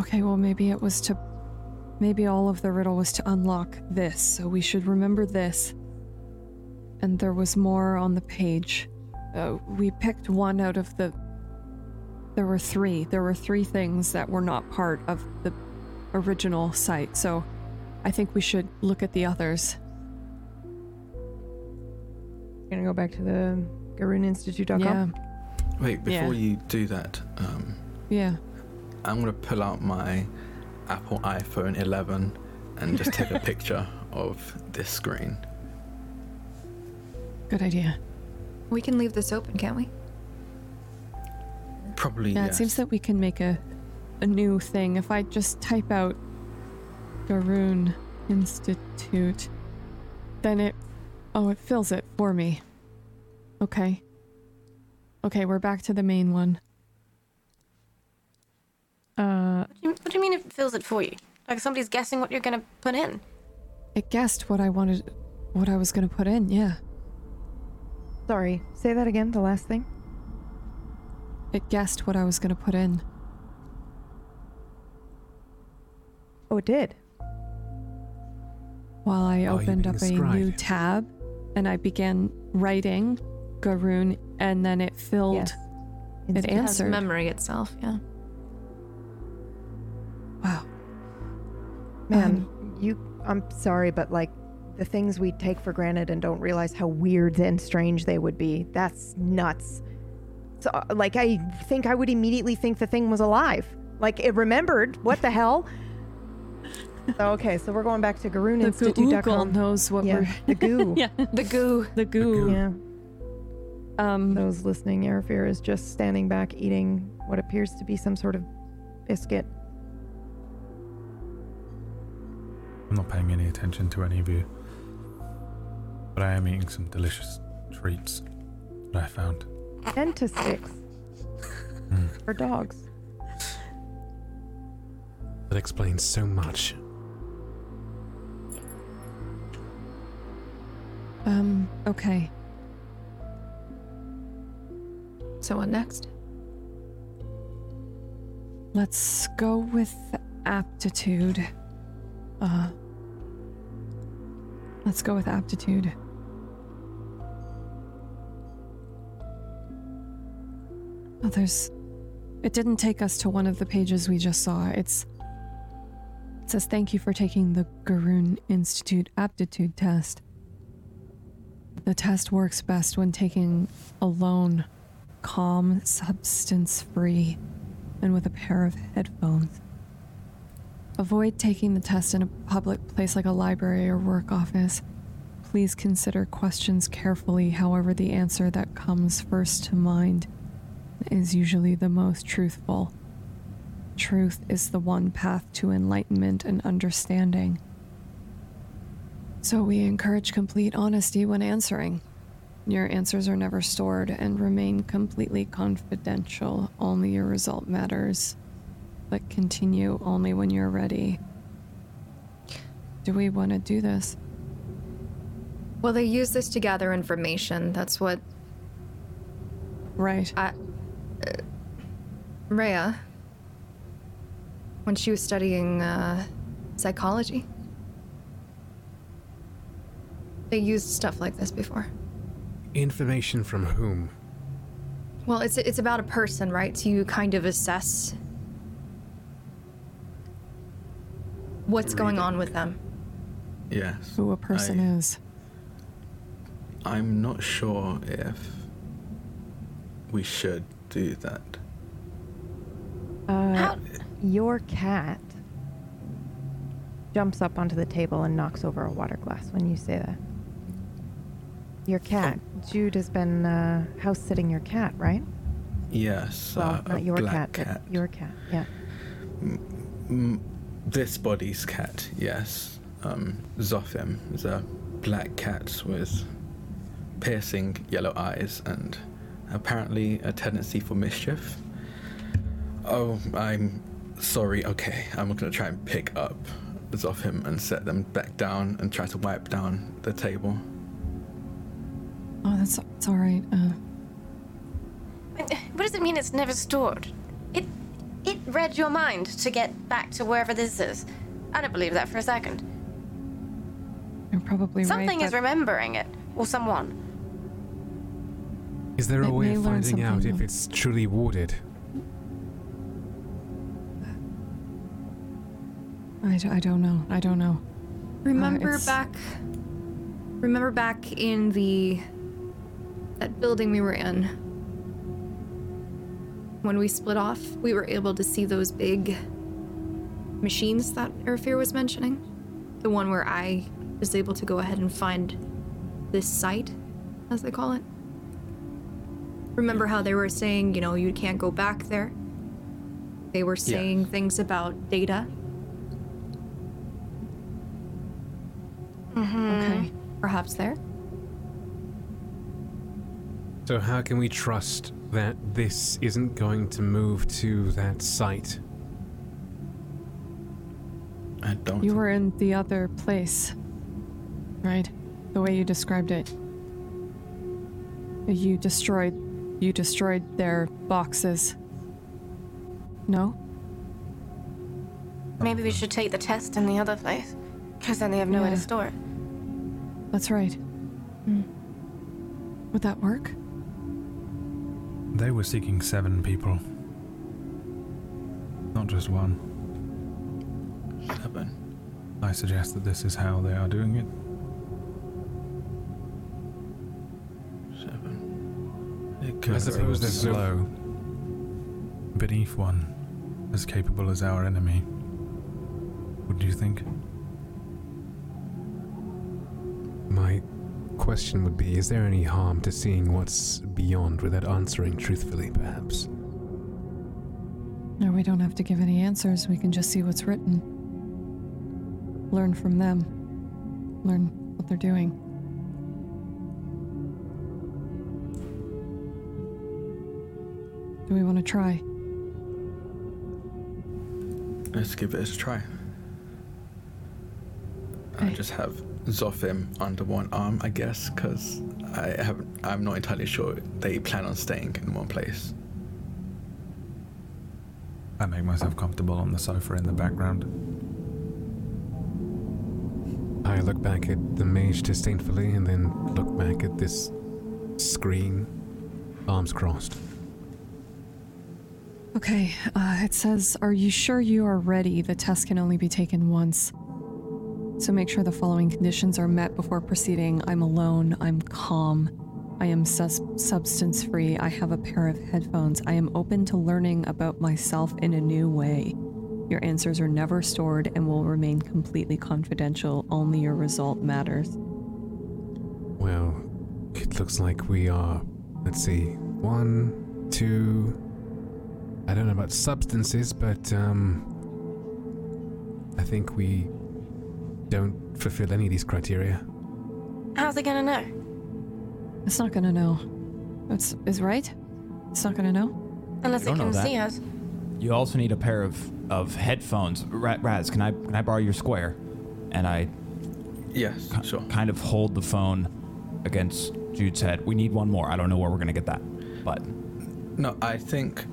Okay, well maybe it was to maybe all of the riddle was to unlock this, so we should remember this. And there was more on the page. Uh, we picked one out of the there were three. There were three things that were not part of the original site, so I think we should look at the others. Gonna go back to the GarunInstitute.com? Yeah. Wait, before Yeah. you do that, um, Yeah. I'm gonna pull out my Apple iPhone 11 and just take a picture of this screen. Good idea. We can leave this open, can't we? Probably Yeah, yes. it seems that we can make a a new thing. If I just type out Garun Institute, then it oh it fills it for me. Okay. Okay, we're back to the main one. Uh What do, you, what do you mean it fills it for you? Like somebody's guessing what you're gonna put in? it guessed what I wanted what I was gonna put in, yeah. Sorry, say that again, the last thing. It guessed what I was gonna put in. Oh, it did. while I Oh, you opened being up a a scribe. new tab and I began writing Garun and then it filled Yes. it It answered. memory itself, yeah. wow. Man, you. I'm sorry, but like the things we take for granted and don't realize how weird and strange they would be. That's nuts. So, uh, like, I think I would immediately think the thing was alive. Like, it remembered. What the hell? So, okay, so we're going back to The Google GarunInstitute.com. knows what Yeah, we're the goo. yeah, The goo. the goo. Yeah. Um Those listening, Arafir is just standing back eating what appears to be some sort of biscuit. I'm not paying any attention to any of you. But I am eating some delicious treats that I found. Dentist sticks Mm. for dogs. That explains so much. Um okay. So what next? Let's go with aptitude. Uh Let's go with aptitude. Oh, there's it didn't take us to one of the pages we just saw. It's it says thank you for taking the Garun Institute aptitude test. The test works best when taking alone, calm, substance free and with a pair of headphones. Avoid taking the test in a public place like a library or work office. Please consider questions carefully, however, the answer that comes first to mind is usually the most truthful. Truth is the one path to enlightenment and understanding. So we encourage complete honesty when answering. Your answers are never stored and remain completely confidential. Only your result matters. But continue only when you're ready. Do we want to do this? Well, they use this to gather information. That's what Right. I. Uh, Rhea, when she was studying uh, psychology, they used stuff like this before. Information from whom? Well, it's it's about a person, right? So you kind of assess what's going on with them. Yes. Who a person I- is. I'm not sure if we should do that. Uh, How- your cat jumps up onto the table and knocks over a water glass when you say that. Your cat. Jude has been uh, house sitting your cat, right? Yes. Well, uh, not your cat, cat. but your cat. Yeah. Mm, this body's cat, yes. Um, Zophim is a black cat with piercing yellow eyes and apparently a tendency for mischief. Oh, I'm sorry. Okay, I'm gonna try and pick up Zophim and set them back down and try to wipe down the table. Oh, that's, that's all right. Uh, What does it mean it's never stored? It it read your mind to get back to wherever this is. I don't believe that for a second. you're probably Something right. is but remembering it, or someone. Is there a It way of finding out if it's truly warded? I, d- I don't know. I don't know. Remember it's- back. Remember back in the that building we were in, when we split off, we were able to see those big machines that Erfir was mentioning. The one where I was able to go ahead and find this site, as they call it. Remember how they were saying, you know, you can't go back there? They were saying things about data. Mm-hmm. Okay. Perhaps there? So, how can we trust that this isn't going to move to that site? I don't. You were in the other place, right? The way you described it. You destroyed. You destroyed their boxes. No? Maybe we should take the test in the other place. Because then they have nowhere Yeah. to store it. That's right. Hmm. Would that work? They were seeking seven people. Not just one. Seven. I suggest that this is how they are doing it. Seven. It I could They were suppose there's no- slow. Beneath one, as capable as our enemy. What do you think? My question would be Is there any harm to seeing what's beyond without answering truthfully, perhaps? No, we don't have to give any answers. We can just see what's written. Learn from them. Learn what they're doing. Do we want to try? Let's give it a try. I just have Zophim under one arm, I guess, because I haven't. I'm not entirely sure they plan on staying in one place. I make myself comfortable on the sofa in the background. I look back at the mage disdainfully and then look back at this screen, arms crossed. Okay, uh, it says, Are you sure you are ready? The test can only be taken once. So make sure the following conditions are met before proceeding. I'm alone. I'm calm. I am sus- substance free. I have a pair of headphones. I am open to learning about myself in a new way. Your answers are never stored and will remain completely confidential. Only your result matters. Well, it looks like we are. Let's see. One, two. I don't know about substances, but, um. I think we don't fulfill any of these criteria. How's it gonna know? It's not gonna know. It's is right. It's not gonna know. Unless it can that. see us. You also need a pair of, of headphones. Raz, can I can I borrow your square? And I Yes, ki- sure. kind of hold the phone against Jude's head. We need one more. I don't know where we're gonna get that, but No, I think,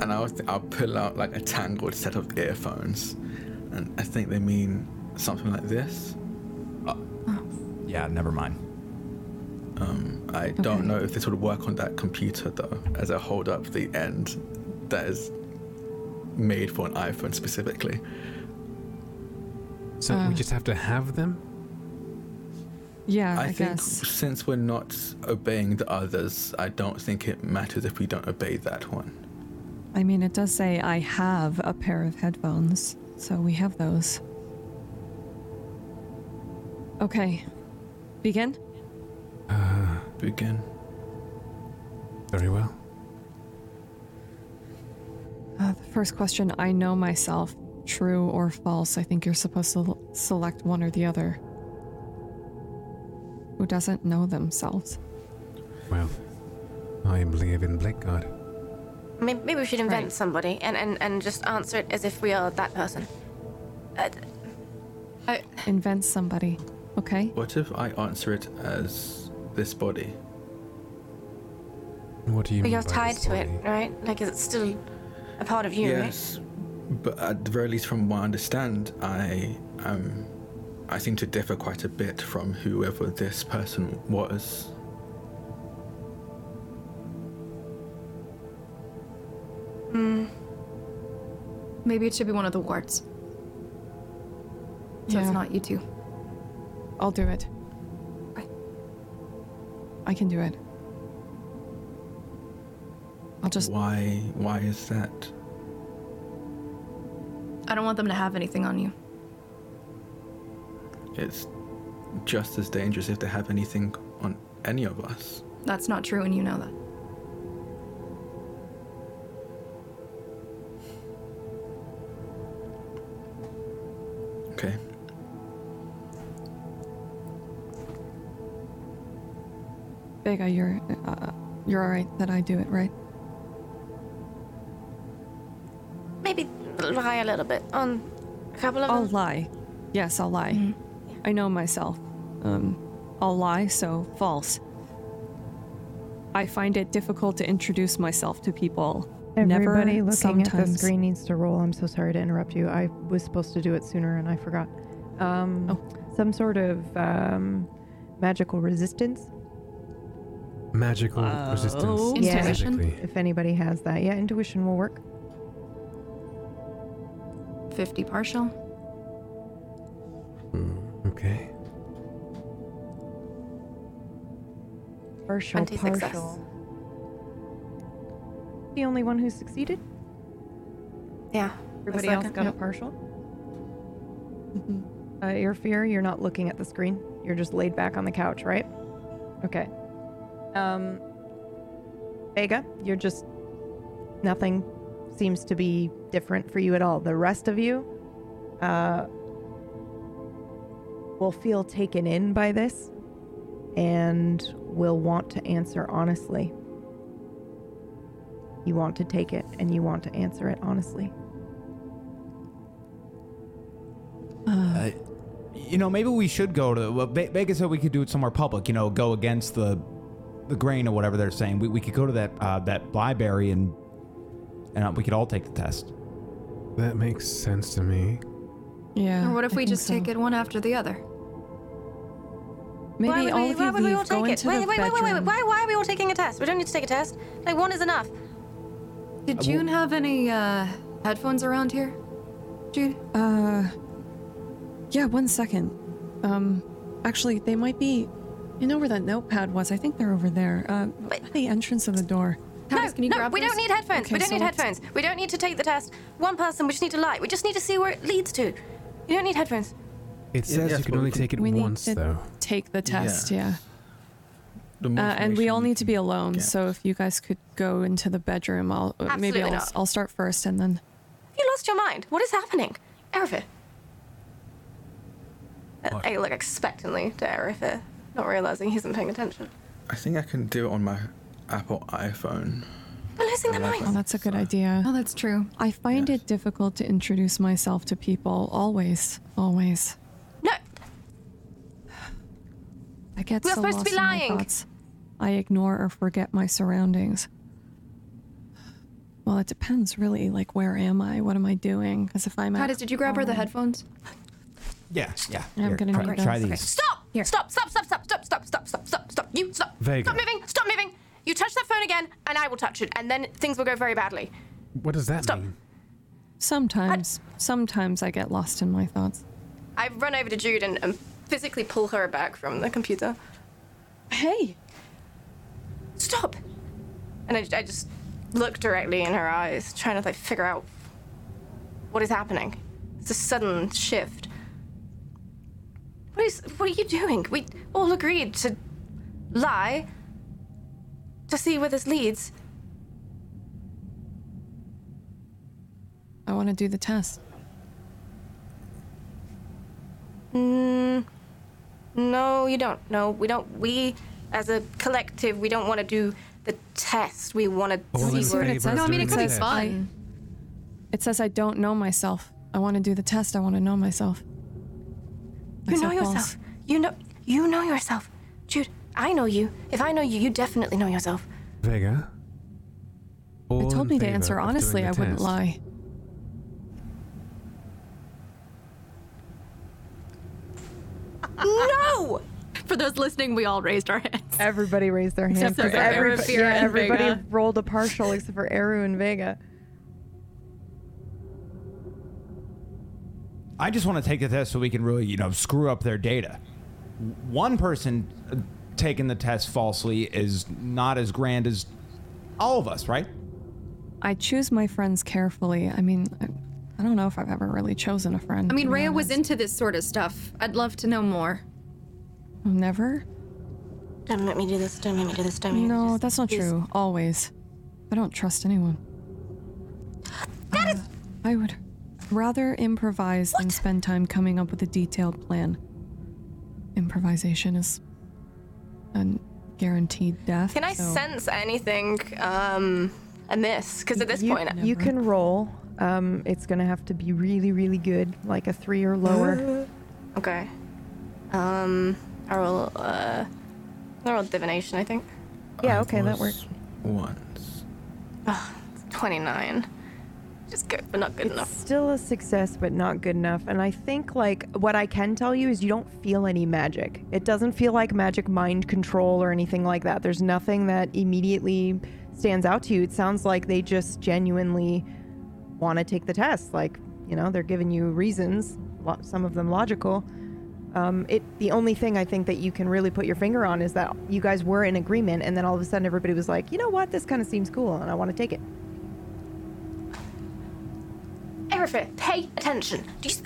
and I'll I'll pull out like a tangled set of earphones, and I think they mean something like this. yeah, never mind. Um, I don't know if this would work on that computer though, as I hold up the end that is made for an iPhone specifically. So Uh. we just have to have them? Yeah, I, I, think guess. since we're not obeying the others, I don't think it matters if we don't obey that one. I mean, it does say I have a pair of headphones, so we have those. Okay. Begin? Uh, Begin. very well. Uh, the first question I know myself. True or false? I think you're supposed to l- select one or the other. Who doesn't know themselves? Well, I believe in Blakeguard. Maybe, maybe we should invent Right. somebody and, and, and just answer it as if we are that person. Uh, I, Invent somebody. Okay? What if I answer it as this body? What do you but mean? you're by tied this to it, right? Like, it's still a part of you, right? yes, but at the very least, from what I understand, I um, I seem to differ quite a bit from whoever this person was. Hmm. Maybe it should be one of the wards. So Yeah. it's not you two. I'll do it. I. I can do it. I'll just. Why? Why is that? I don't want them to have anything on you. It's just as dangerous if they have anything on any of us. That's not true, and you know that. Vega, you're uh, you're all right that I do it, right? Maybe lie a little bit on a couple of I'll them. lie. Yes, I'll lie. I know myself. Um, I'll lie, so false. I find it difficult to introduce myself to people. Everybody Never, looking at the sometimes. screen needs to roll. I'm so sorry to interrupt you. I was supposed to do it sooner and I forgot. Um, Oh. Some sort of um, magical resistance. Magical Oh. resistance. Yeah. Intuition? If anybody has that. Yeah, intuition will work. 50 partial. Hmm, okay. Partial, 20 success. partial. The only one who succeeded? Yeah. Everybody else likely. got a partial? Uh, your fear, you're not looking at the screen. You're just laid back on the couch, right? Okay. Um, Vega, you're just nothing seems to be different for you at all. The rest of you, uh, will feel taken in by this, and will want to answer honestly. You want to take it, and you want to answer it honestly. Uh, you know, maybe we should go to. Well, Vegas said we could do it somewhere public. You know, go against the the grain or whatever they're saying. We, we could go to that uh, that library and and uh, we could all take the test. That makes sense to me. Yeah. Or what if I we just so. take it one after the other? Maybe why would all we, of why you would we all go take it? into Wait, the wait, wait, wait, wait, bedroom. Why, why are we all taking a test? We don't need to take a test. Like, one is enough. Did June have any uh, headphones around here? Jude? Uh, yeah. One second. Um, actually, they might be. You know where that notepad was? I think they're over there. Uh, at the entrance of the door. Titus, can you no, grab we those? don't need headphones. Okay, we don't so need let's- headphones. We don't need to take the test. One person, we just need to lie. We just need to see where it leads to. You don't need headphones. It says yes, you can but we only can- take it We need once, to- though. Take the test. Yeah. The Uh, and we all need to be can alone. get. So if you guys could go into the bedroom, I'll uh, maybe Absolutely I'll not. I'll start first and then. You lost your mind? What is happening? Erifir. Uh, I look expectantly to Erifir, not realizing he isn't paying attention. I think I can do it on my Apple iPhone. We're losing their Eleven. Oh, that's a good idea. Oh, that's true. I find Yes. it difficult to introduce myself to people. Always, always. No, I get We're so supposed to lost be in my lying. thoughts. I ignore or forget my surroundings. Well, it depends, really. Like, where am I? What am I doing? Because if I'm at Titus, did you grab her the home- headphones? Yeah, yeah. I'm Here, gonna try, need try those. these. stop! Here. Stop! Stop! Stop! Stop! Stop! Stop! Stop! Stop! Stop! Stop! You stop! Vega. Stop moving! Stop moving! You touch that phone again, and I will touch it, and then things will go very badly. What does that Stop. mean? Sometimes, sometimes I get lost in my thoughts. I run over to Jude and, and physically pull her back from the computer. Hey, Stop! And I, I just look directly in her eyes, trying to like figure out what is happening. It's a sudden shift. What is? What are you doing? We all agreed to lie to see where this leads. I want to do the test. Mm, no, you don't. No, we don't. We, as a collective, we don't want to do the test. We want to All see where what it says? of No, I mean, doing it could the be test. fun. It says I don't know myself. I want to do the test. I want to know myself. You know Myself false. yourself. You know. You know yourself, Jude. I know you. If I know you, you definitely know yourself. Vega? They told me to answer honestly. I wouldn't test. lie. no. For those listening, we all raised our hands. Everybody raised their hands. Except for 'cause Eru, everybo- Fira, yeah, and everybody Vega. rolled a partial except for Eru and Vega. I just want to take the test so we can really, you know, screw up their data. One person uh, taking the test falsely is not as grand as all of us, right? I choose my friends carefully. I mean, I, I don't know if I've ever really chosen a friend. I mean, to Rhea was into this sort of stuff. I'd love to know more. Never? Don't let me do this. Don't let me do this. Don't make me do No, this. that's not Please. true. Always. I don't trust anyone. That is. I would rather improvise than spend time coming up with a detailed plan. Improvisation is a guaranteed death. Can I so- sense anything um, amiss? Because at this you, point, you can roll. Um, it's gonna have to be really, really good, like a three or lower. okay. Um, I roll. Uh, I roll divination. I think. yeah, I okay, that works. Once. Twenty-nine. Just good, but not good enough. Still a success, but not good enough. And I think, like, what I can tell you is you don't feel any magic. It doesn't feel like magic mind control or anything like that. There's nothing that immediately stands out to you. It sounds like they just genuinely want to take the test. Like, you know, they're giving you reasons, some of them logical. Um, it the only thing I think that you can really put your finger on is that you guys were in agreement, and then all of a sudden everybody was like, you know what, this kind of seems cool, and I want to take it. Everything. Pay attention. Do you s-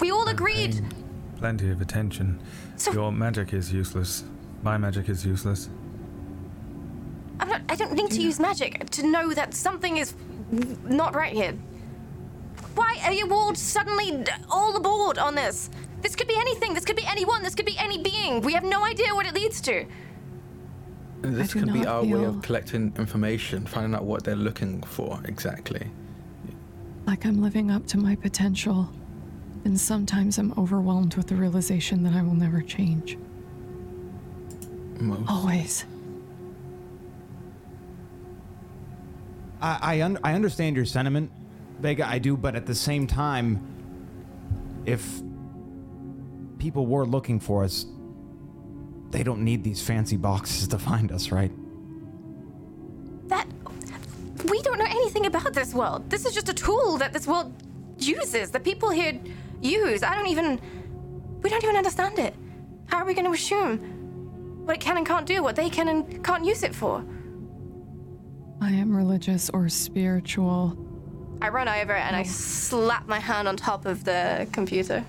we all agreed. Paying Plenty of attention. So- Your magic is useless. My magic is useless. I'm not, I don't need to use magic to know that something is not right here. Why are you all suddenly all aboard on this? This could be anything. This could be anyone. This could be any being. We have no idea what it leads to. This do can be not our way of collecting information, finding out what they're looking for exactly. Like I'm living up to my potential. And sometimes I'm overwhelmed with the realization that I will never change. Most. Always. I I, un- I understand your sentiment, Vega. I do, but at the same time, if people were looking for us, they don't need these fancy boxes to find us, right? That we don't know anything about this world. This is just a tool that this world uses. That people here use. I don't even. We don't even understand it. How are we going to assume what it can and can't do? What they can and can't use it for? I am religious or spiritual. I run over and I slap my hand on top of the computer.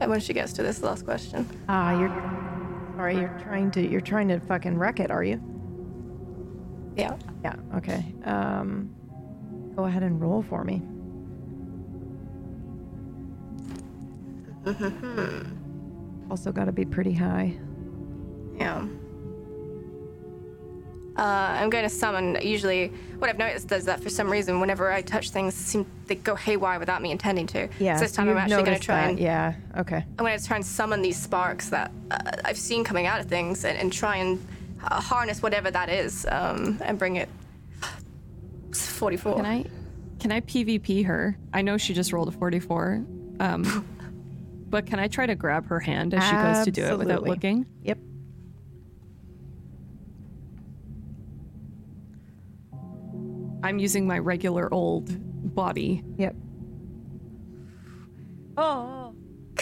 And when she gets to this last question, Ah, you're sorry. You're trying to you're trying to fucking wreck it, are you? Yeah. Yeah. Okay. Um, go ahead and roll for me. also, got to be pretty high. Yeah. Uh, I'm going to summon. Usually, what I've noticed is that for some reason, whenever I touch things, seem they go haywire without me intending to. Yeah. So this time I'm actually going to try that. and Yeah. Okay. I'm going to try and summon these sparks that uh, I've seen coming out of things, and, and try and uh, harness whatever that is, um, and bring it. It's 44. Can I can I PvP her? I know she just rolled a 44. Um but can I try to grab her hand as she goes to do it without looking? Yep. I'm using my regular old body. Yep. Oh.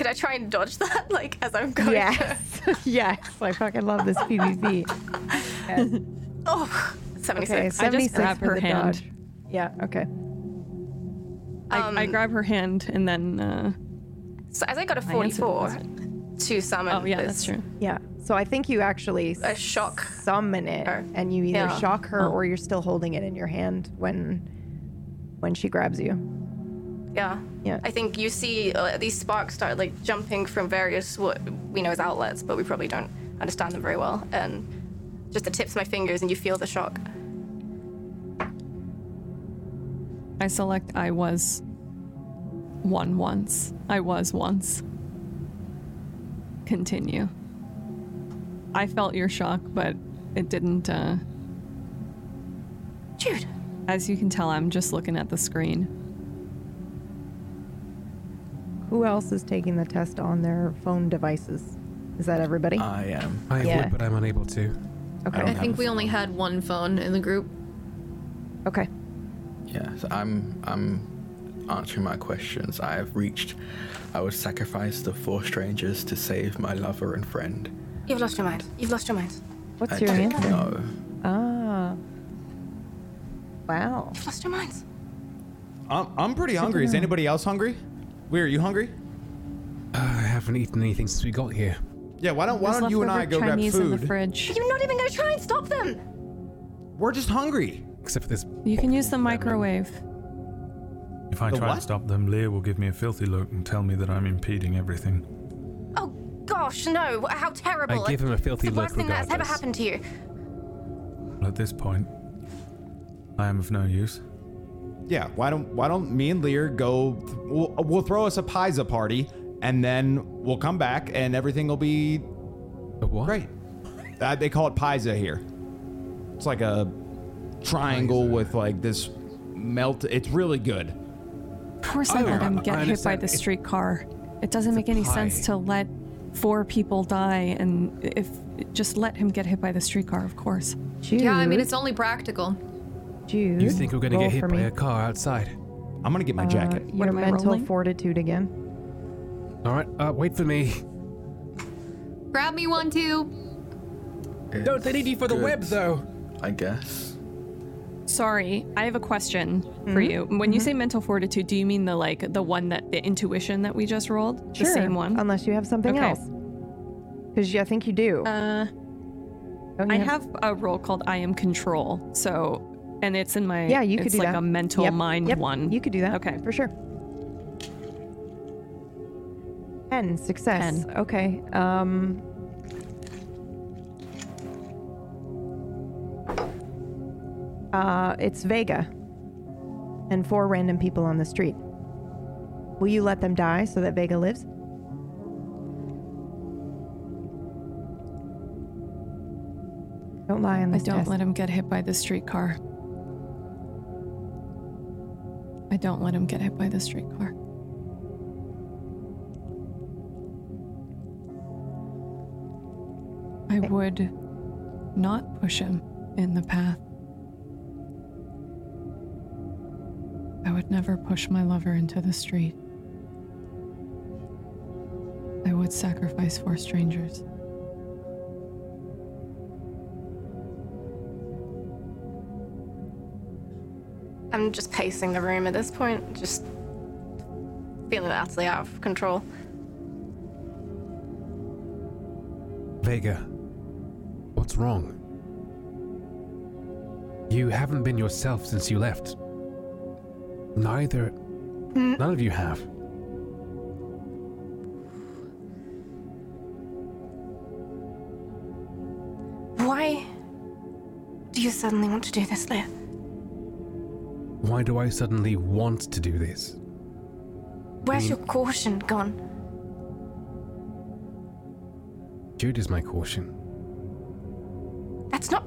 Could I try and dodge that, like as I'm going? Yes. yes. I fucking love this PvP. Yes. Oh, 76. Okay. I just 76 grab for her the hand. dodge. Yeah. Okay. I, I Um, grab her hand and then uh So as I got a 44 to summon. Oh yeah, this, that's true. Yeah. So I think you actually A shock summon it, her. and you either Yeah. shock her Oh. or you're still holding it in your hand when when she grabs you. Yeah. Yeah. I think you see uh, these sparks start like jumping from various what we know as outlets, but we probably don't understand them very well. And just the tips of my fingers, and you feel the shock. I select I was one once. I was once. Continue. I felt your shock, but it didn't uh Jude. as you can tell I'm just looking at the screen. Who else is taking the test on their phone devices? Is that everybody? I am. I Yeah. would, but I'm unable to. okay. don't I think we only had one phone in the group. Okay. Yeah, so I'm I'm answering my questions. I have reached. I would sacrifice the four strangers to save my lover and friend. You've lost your mind. You've lost your mind. What's I your don't answer? know. Ah. Wow. You've lost your minds. I'm, I'm pretty hungry. Is anybody else hungry? Weir, are you hungry? Uh, I haven't eaten anything since we got here. Yeah, why don't why don't you and I go Chinese grab in the food? fridge. You're not even going to try and stop them. We're just hungry. Except for this. You can use the microwave. If I The try what? and stop them, Lear will give me a filthy look and tell me that I'm impeding everything. Oh gosh, no! How terrible! I give him a filthy it's the look worst thing that's ever happened to you. Well, at this point, I am of no use. Yeah, why don't why don't me and Lear go? We'll, we'll throw us a pizza party, and then we'll come back, and everything will be A what? great. Uh, they call it pizza here. It's like a triangle Pizza. with like this melt. It's really good. Of course, I let him I get hit by understand. the It's- streetcar. It doesn't make any sense to let four people die, and if just let him get hit by the streetcar, of course. Jude. Yeah, I mean, it's only practical. Jude. You think we're gonna roll get hit for by me. a car outside? I'm gonna get my Uh, jacket. What your am I mental rolling? fortitude again. All right, uh, wait for me. Grab me one too. Don't they need you for the Good. web though? I guess. Sorry, I have a question Mm-hmm. for you. When you say mental fortitude, do you mean the like the one that the intuition that we just rolled? Sure. The same one? Unless you have something Okay. else. Because yeah, I think you do. Uh, Don't you I have a roll called I am control. So, and it's in my Yeah, you could it's do like that. a mental Yep, mind yep, one. You could do that. Okay. For sure. 10. Success. Ten. Okay. Um. Uh, it's Vega and four random people on the street. Will you let them die so that Vega lives? Don't lie on the. I don't test. let him get hit by the streetcar. I don't let him get hit by the streetcar. I would not push him in the path. I would never push my lover into the street. I would sacrifice for strangers. I'm just pacing the room at this point, just feeling utterly out of control. Vega, what's wrong? You haven't been yourself since you left. Neither. Hmm? None of you have. Why do you suddenly want to do this, Leah? Why do I suddenly want to do this? Where's mean- your caution gone? Jude is my caution. That's not.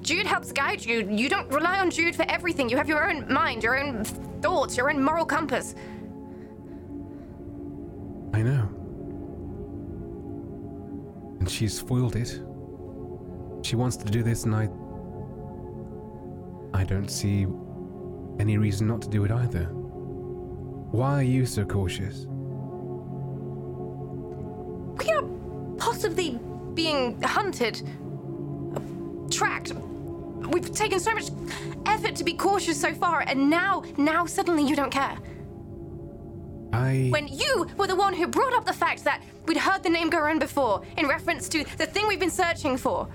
Jude helps guide you. You don't rely on Jude for everything. You have your own mind, your own thoughts, your own moral compass. I know. And she's foiled it. She wants to do this, and I. I don't see any reason not to do it either. Why are you so cautious? We are possibly being hunted, tracked. We've taken so much effort to be cautious so far, and now, now suddenly you don't care. I. When you were the one who brought up the fact that we'd heard the name Garun before in reference to the thing we've been searching for.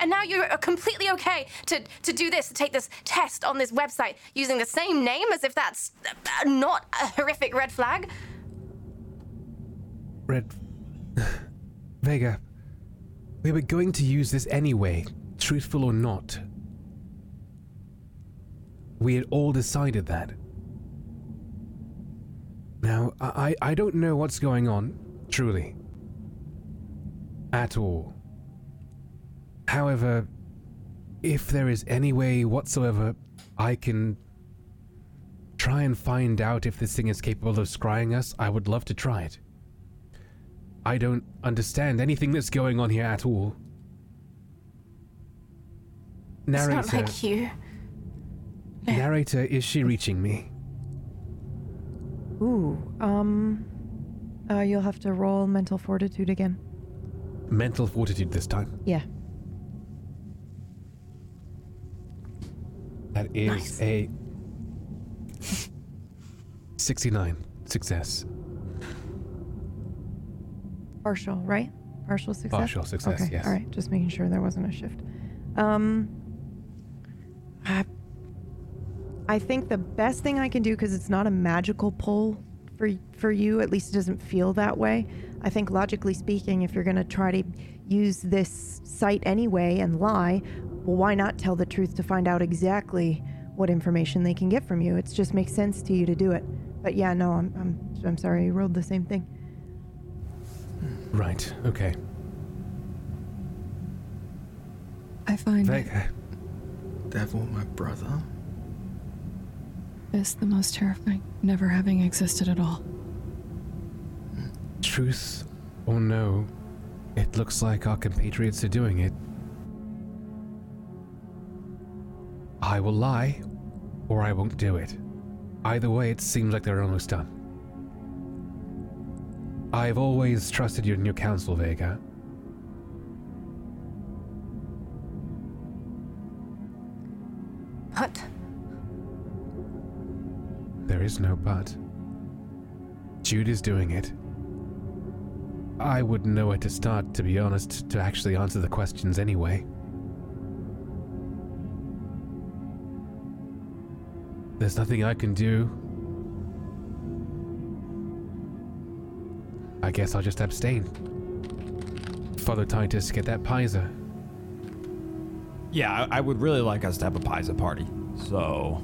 And now you're completely okay to, to do this, to take this test on this website using the same name as if that's not a horrific red flag. Red. Vega. We were going to use this anyway, truthful or not. We had all decided that. Now, I I don't know what's going on, truly. At all. However, if there is any way whatsoever I can try and find out if this thing is capable of scrying us, I would love to try it. I don't understand anything that's going on here at all. It's Narrator, not like you. narrator, is she reaching me? Ooh. Um. Uh, you'll have to roll mental fortitude again. Mental fortitude this time. Yeah. That is a 69 success. Partial, right? Partial success. Partial success, Okay. yes. All right. Just making sure there wasn't a shift. Um. I, I think the best thing I can do because it's not a magical pull for for you. At least it doesn't feel that way. I think logically speaking, if you're going to try to use this site anyway and lie, well, why not tell the truth to find out exactly what information they can get from you? It just makes sense to you to do it. But yeah, no, I'm I'm I'm sorry. You rolled the same thing. Right, okay. I find Vega, Devil, my brother. this the most terrifying, never having existed at all. truth or no, it looks like our compatriots are doing it. I will lie, or I won't do it. Either way, it seems like they're almost done. I've always trusted you in your counsel, Vega. But There is no but. Jude is doing it. I wouldn't know where to start, to be honest, to actually answer the questions anyway. There's nothing I can do. I guess I'll just abstain. Father Titus, get that Pisa. Yeah, I, I would really like us to have a pizza party. So,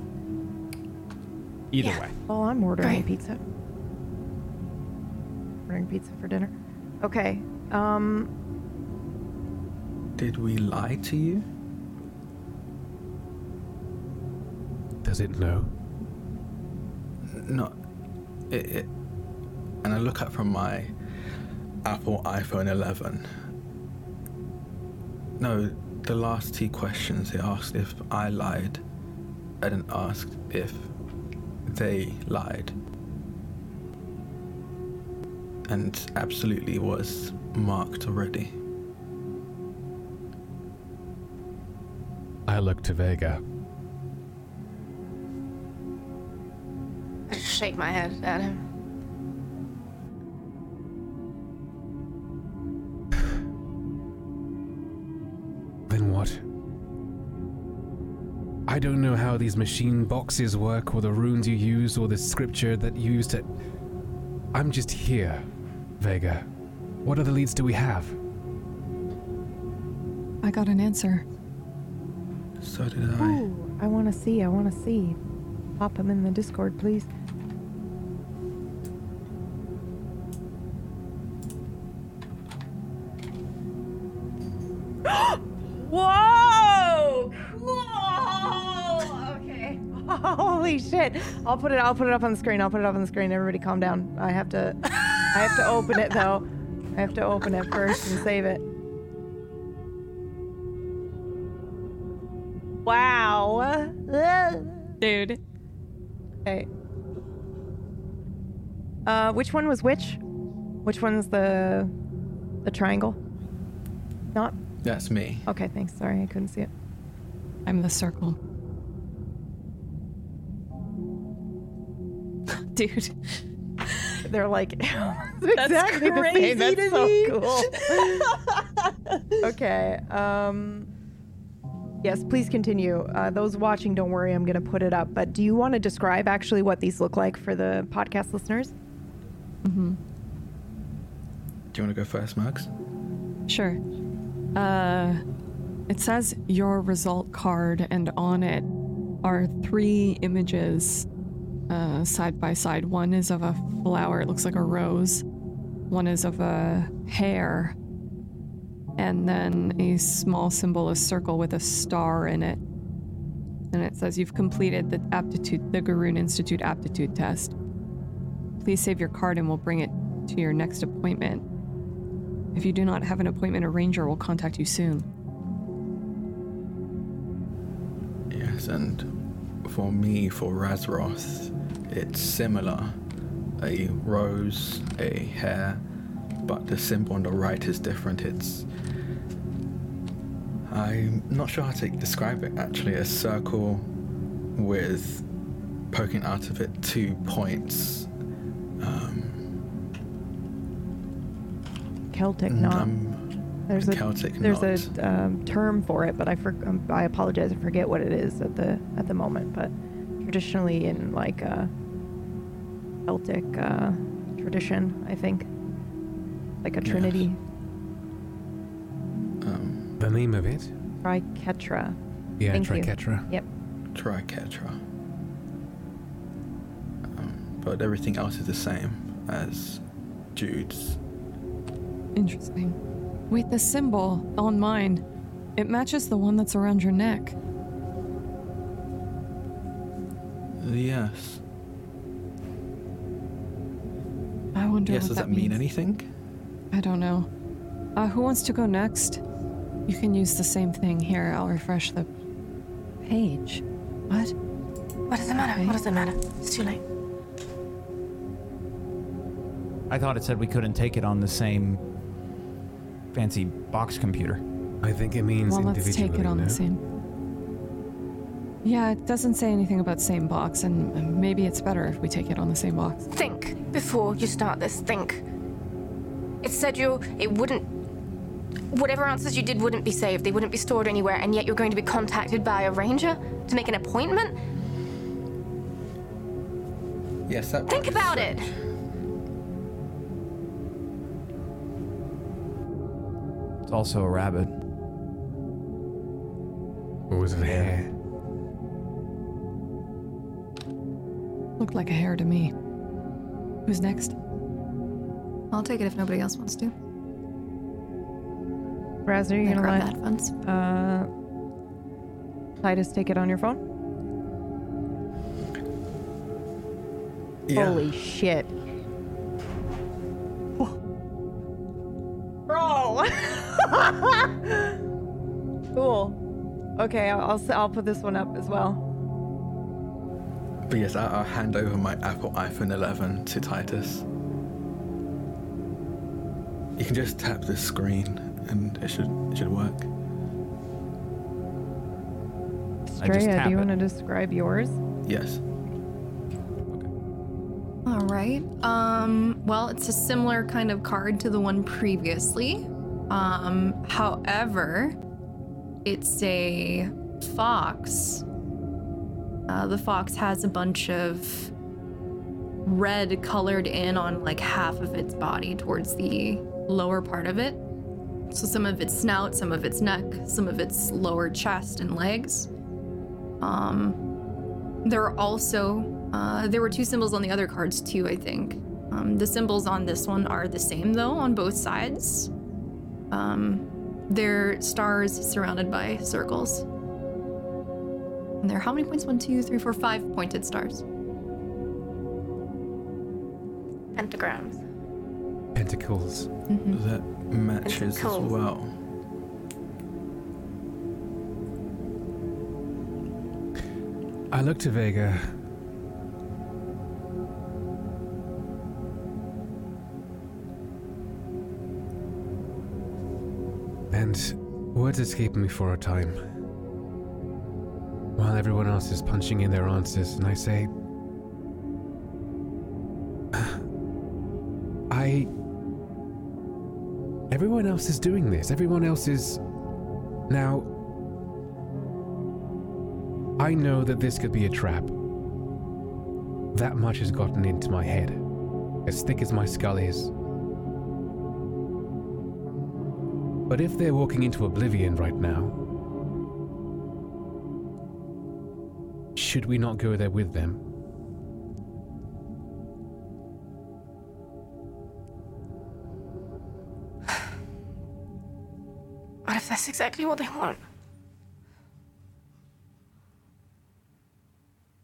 either Yeah. way. Well, I'm ordering Great. pizza. Ordering pizza for dinner. Okay. Um. Did we lie to you? Does it know? No. It, it, and I look up from my Apple iPhone 11. No, the last two questions it asked if I lied, and it asked if they lied. And absolutely was marked already. I look to Vega. Shake my head at him. Then what? I don't know how these machine boxes work, or the runes you use, or the scripture that you used to. I'm just here, Vega. What other leads do we have? I got an answer. So did I. Ooh, I want to see. I want to see. Pop him in the Discord, please. I'll put it. I'll put it up on the screen. I'll put it up on the screen. Everybody, calm down. I have to. I have to open it though. I have to open it first and save it. Wow. Dude. Okay. Uh, which one was which? Which one's the the triangle? Not That's me. okay. Thanks. Sorry, I couldn't see it. I'm the circle. Dude. They're like exactly the same. crazy That's to so cool. okay. Um. Yes, please continue. Uh, those watching, don't worry. I'm gonna put it up. But do you want to describe actually what these look like for the podcast listeners? Mm-hmm. Do you want to go first, Max? Sure. Uh, it says your result card, and on it are three images uh, side by side. One is of a flower, it looks like a rose. One is of a hare. And then a small symbol, a circle with a star in it. And it says you've completed the aptitude, the Garun Institute aptitude test. Please save your card and we'll bring it to your next appointment. If you do not have an appointment, a ranger will contact you soon. Yes, and for me, for Razroth, it's similar. A rose, a hare, but the symbol on the right is different. It's. I'm not sure how to describe it actually. A circle with poking out of it two points. Um, Celtic knot. There's a Celtic there's knot. a um, term for it, but I for, um, I apologize. I forget what it is at the at the moment. But traditionally in like uh, Celtic uh, tradition, I think like a Yes. trinity um, The name of it? triquetra. Yeah, Thank you. Triquetra. Yep. Triquetra. Um, but everything else is the same as Jude's. Interesting. Wait, the symbol on mine, it matches the one that's around your neck. Yes. I wonder yes, what does that, that mean means. anything? I don't know. Uh, who wants to go next? You can use the same thing here. I'll refresh the page. What? What does it matter? Okay. What does it matter? It's too late. I thought it said we couldn't take it on the same fancy box computer. I think it means Well, let's take it on no? the same. Yeah, it doesn't say anything about same box, and maybe it's better if we take it on the same box. Think before you start this. Think. It said you. It wouldn't. Whatever answers you did wouldn't be saved. They wouldn't be stored anywhere, and yet you're going to be contacted by a ranger to make an appointment. Yes, that. Think was about said. it. Also a rabbit. What was it a hare? Looked like a hare to me. Who's next? I'll take it if nobody else wants to. Raz, are you I gonna grab let headphones. uh, Titus take it on your phone? Yeah. Holy shit. Okay, I'll, I'll s- I'll put this one up as well. But yes, I- I'll hand over my Apple iPhone 11 to Titus. You can just tap the screen and it should it should work. I Straya, do you want to describe yours? Yes. Okay. All right. Um, well, it's a similar kind of card to the one previously. Um, however, it's a fox. Uh, the fox has a bunch of red colored in on like half of its body towards the lower part of it. So some of its snout, some of its neck, some of its lower chest and legs. Um, there are also uh, there were two symbols on the other cards too. I think um, the symbols on this one are the same though on both sides. Um, they're stars surrounded by circles. And they're how many points? One, two, three, four, five pointed stars. Pentagrams. Pentacles. Mm-hmm. That matches as well. I look to Vega. And words escape me for a time. While everyone else is punching in their answers, and I say, I. Everyone else is doing this. Everyone else is. Now, I know that this could be a trap. That much has gotten into my head, as thick as my skull is. But if they're walking into oblivion right now, should we not go there with them? What if that's exactly what they want?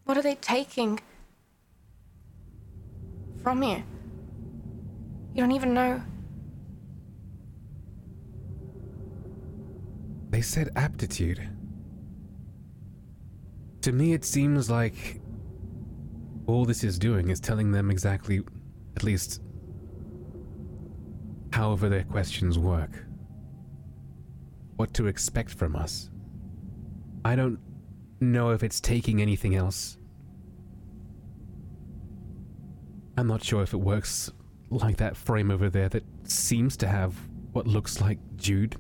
What are they taking from you? You don't even know. They said aptitude. To me, it seems like all this is doing is telling them exactly, at least, however their questions work. What to expect from us. I don't know if it's taking anything else. I'm not sure if it works like that frame over there that seems to have what looks like Jude.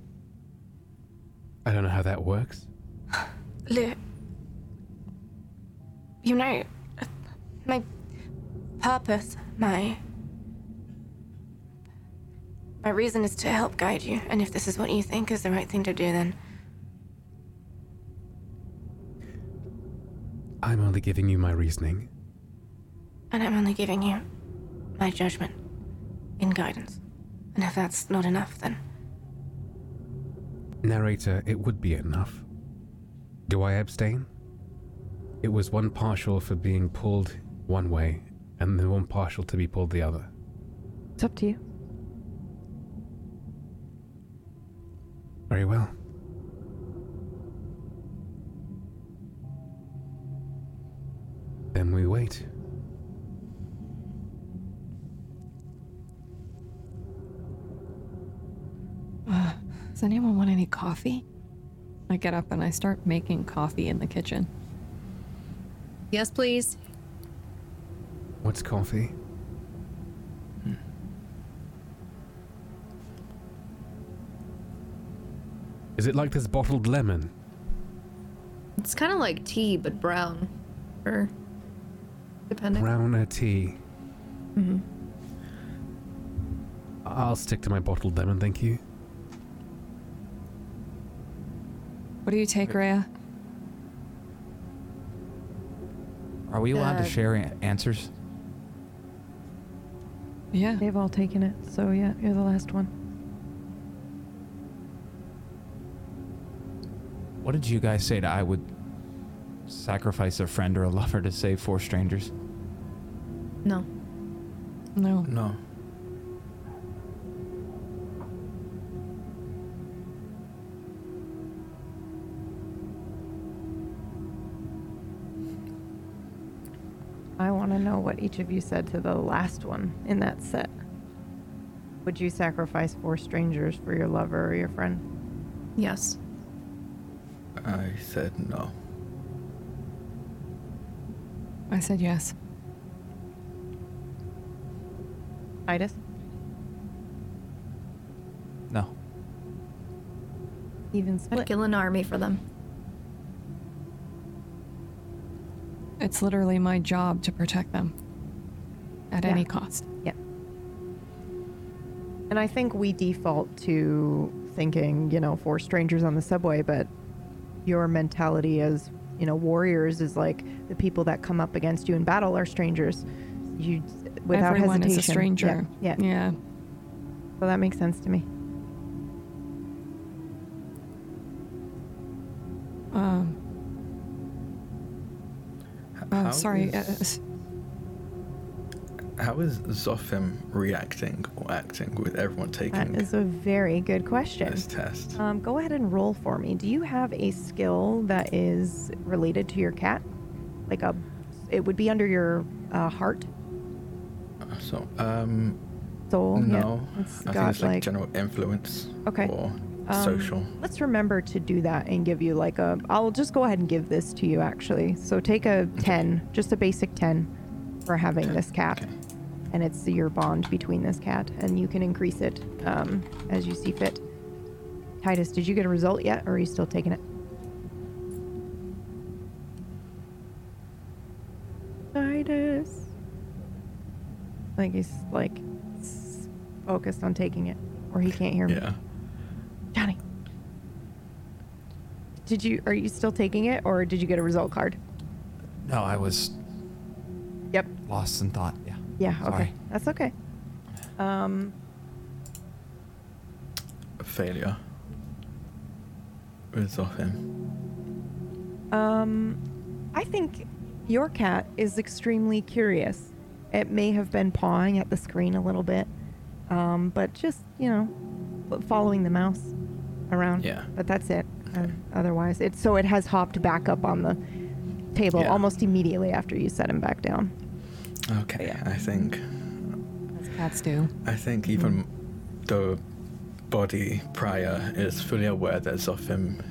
I don't know how that works. Look. You know, my purpose, my. My reason is to help guide you, and if this is what you think is the right thing to do, then I'm only giving you my reasoning. and I'm only giving you my judgment in guidance. And if that's not enough, then Narrator, it would be enough. Do I abstain? It was one partial for being pulled one way, and the one partial to be pulled the other. It's up to you. Very well. Then we wait. Does anyone want any coffee? I get up and I start making coffee in the kitchen. Yes, please. What's coffee? Is it like this bottled lemon? It's kind of like tea, but brown. Or depending. Browner tea. hmm I'll stick to my bottled lemon, thank you. What do you take, Rhea? Are we allowed Uh, to share a- answers? Yeah. They've all taken it, so yeah, you're the last one. What did you guys say to I would sacrifice a friend or a lover to save four strangers? No. No. No. Want to know what each of you said to the last one in that set. Would you sacrifice four strangers for your lover or your friend? Yes. I said no. I said yes. Titus? No. Even I'd kill an army for them. It's literally my job to protect them at Yeah. any cost. Yeah. And I think we default to thinking, you know, for strangers on the subway, but your mentality as, you know, warriors is like the people that come up against you in battle are strangers. You without Everyone hesitation. is a stranger. Yeah. yeah. Yeah. So that makes sense to me. How sorry. Uh, is- s- how is Zophim reacting or acting with everyone taking That is a very good question. this test? Um, go ahead and roll for me. Do you have a skill that is related to your cat? Like a, it would be under your uh, heart, So, um, soul. no. Yeah. I think it's like, like. general influence Okay. or um, social. Let's remember to do that and give you like a. I'll just go ahead and give this to you actually. So take a ten, just a basic ten, for having 10, this cat, okay. and it's your bond between this cat, and you can increase it um, as you see fit. Titus, did you get a result yet, or are you still taking it? Titus. Like he's like focused on taking it, or he can't hear me. Yeah. Johnny. Did you are you still taking it or did you get a result card? No, I was Yep. lost in thought. Yeah. Yeah, okay. Sorry. That's okay. Um a Failure. With Zophim. um I think your cat is extremely curious. It may have been pawing at the screen a little bit. Um but just, you know, following the mouse around. Yeah. But that's it. Uh, otherwise, it so it has hopped back up on the table Yeah. almost immediately after you set him back down. Okay, yeah. I think as cats do. I think even the body prior is fully aware that Zophim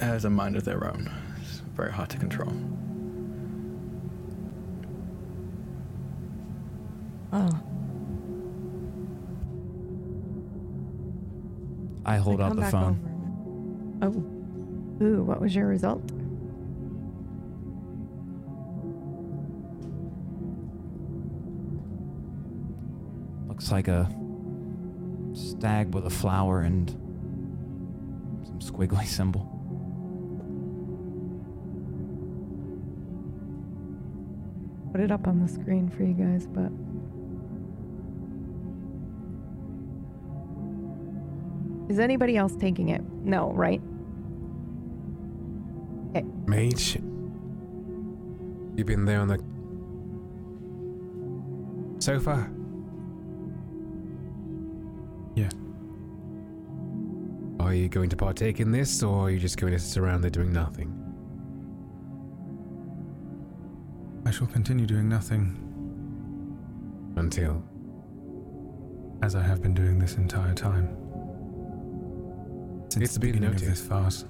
has a mind of their own. It's very hard to control. Oh. I hold They out the phone. over. Oh. Ooh, what was your result? Looks like a stag with a flower and some squiggly symbol. Put it up on the screen for you guys, but is anybody else taking it? No, right? Eh. Mage, you been there on the sofa? Yeah. Are you going to partake in this, or are you just going to sit around there doing nothing? I shall continue doing nothing Until. as I have been doing this entire time. Since It's the been beginning of noted. this farce.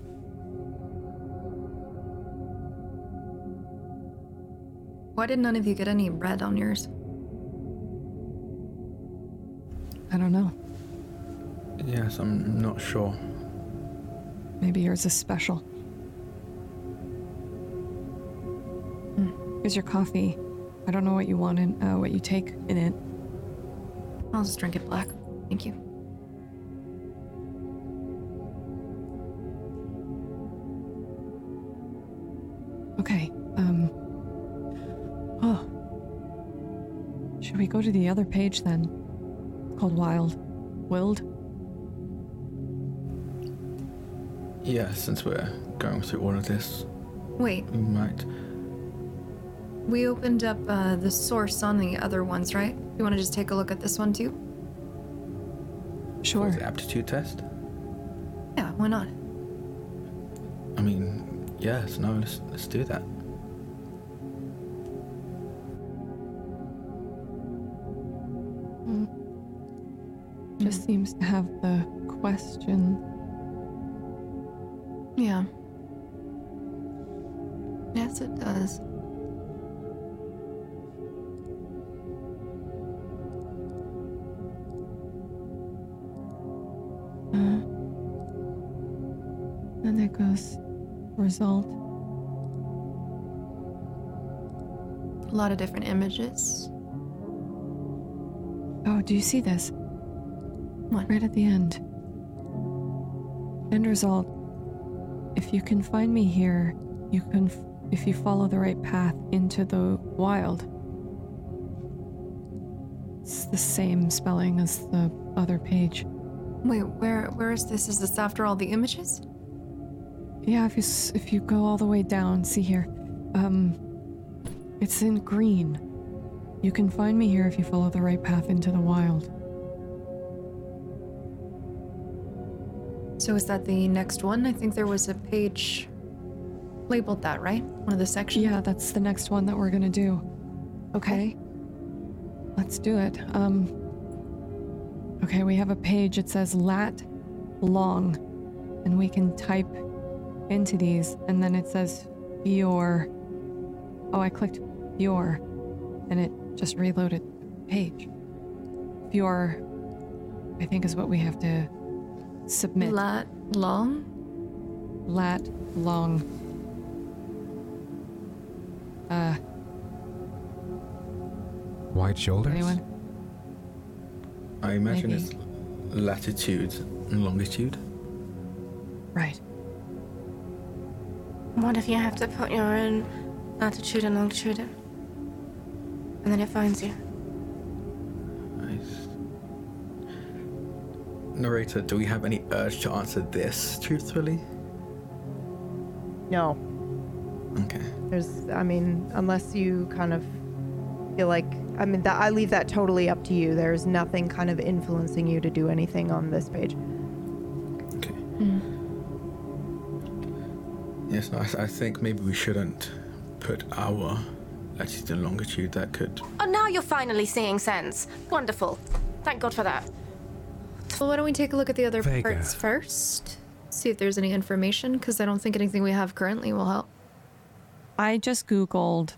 Why did none of you get any red on yours? I don't know. Yes, I'm not sure. Maybe yours is special. Hmm. Here's your coffee. I don't know what you want in, uh, what you take in it. I'll just drink it black. Thank you. Go to the other page then? Called Wild. Willed? Yeah, since we're going through all of this, Wait, we might. we opened up uh, the source on the other ones, right? You want to just take a look at this one too? Sure. The aptitude test? Yeah, why not? I mean, yes, no, let's, let's do that. Just seems to have the question. Yeah. Yes, it does. Uh, then it goes result. A lot of different images. Oh, do you see this? What? Right at the end. End result. If you can find me here, you can. F- if you follow the right path into the wild. It's the same spelling as the other page. Wait, where where is this? Is this after all the images? Yeah, if you s- if you go all the way down, see here. Um, it's in green. You can find me here if you follow the right path into the wild. So is that the next one? I think there was a page labeled that, right? One of the sections. Yeah, that's the next one that we're gonna do. Okay. Let's do it. Um. Okay, we have a page. It says lat long, and we can type into these, and then it says your. Oh, I clicked your, and it just reloaded the page. Your, I think is what we have to submit. Lat long. lat long. Uh, Wide shoulders? anyone? I imagine Maybe. it's latitude and longitude. Right. What if you have to put your own latitude and longitude in? And then it finds you. Narrator, do we have any urge to answer this truthfully? No. Okay. There's, I mean, unless you kind of feel like, I mean, that I leave that totally up to you. There's nothing kind of influencing you to do anything on this page. Okay. Mm-hmm. Yes, no, I, I think maybe we shouldn't put our latitude and longitude. That could. Oh, now you're finally seeing sense. Wonderful. Thank God for that. Well, why don't we take a look at the other Vega. parts first? See if there's any information, because I don't think anything we have currently will help. I just googled.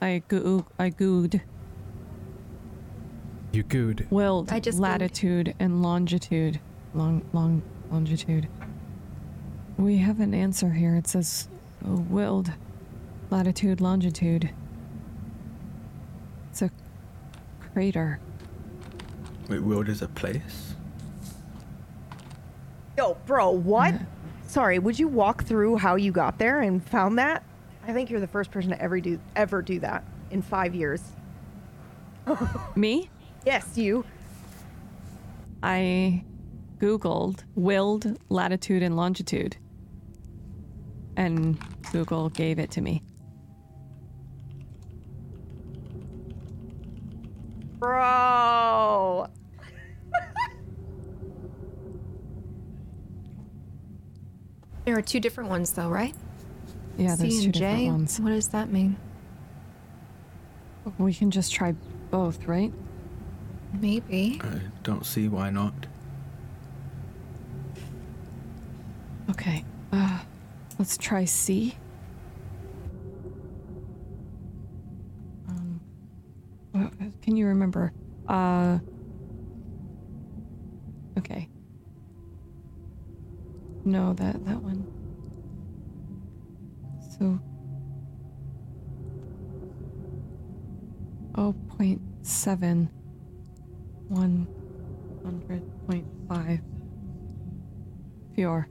I goo I gooed You good? willed I just gooed. latitude and longitude. Long long longitude. We have an answer here. It says uh, willed latitude longitude. It's a crater. Wait, World is a place? Yo, bro, what? Sorry, would you walk through how you got there and found that? I think you're the first person to ever do ever do that in five years. Me? Yes, you. I Googled willed latitude and longitude. And Google gave it to me. Bro. There are two different ones, though, right? Yeah, there's C two and different J. ones. What does that mean? We can just try both, right? Maybe. I don't see why not. Okay. Uh, let's try C. Um, what, can you remember? Uh. Okay. No, that that one. So. Oh, point seven. One hundred point five. Fior.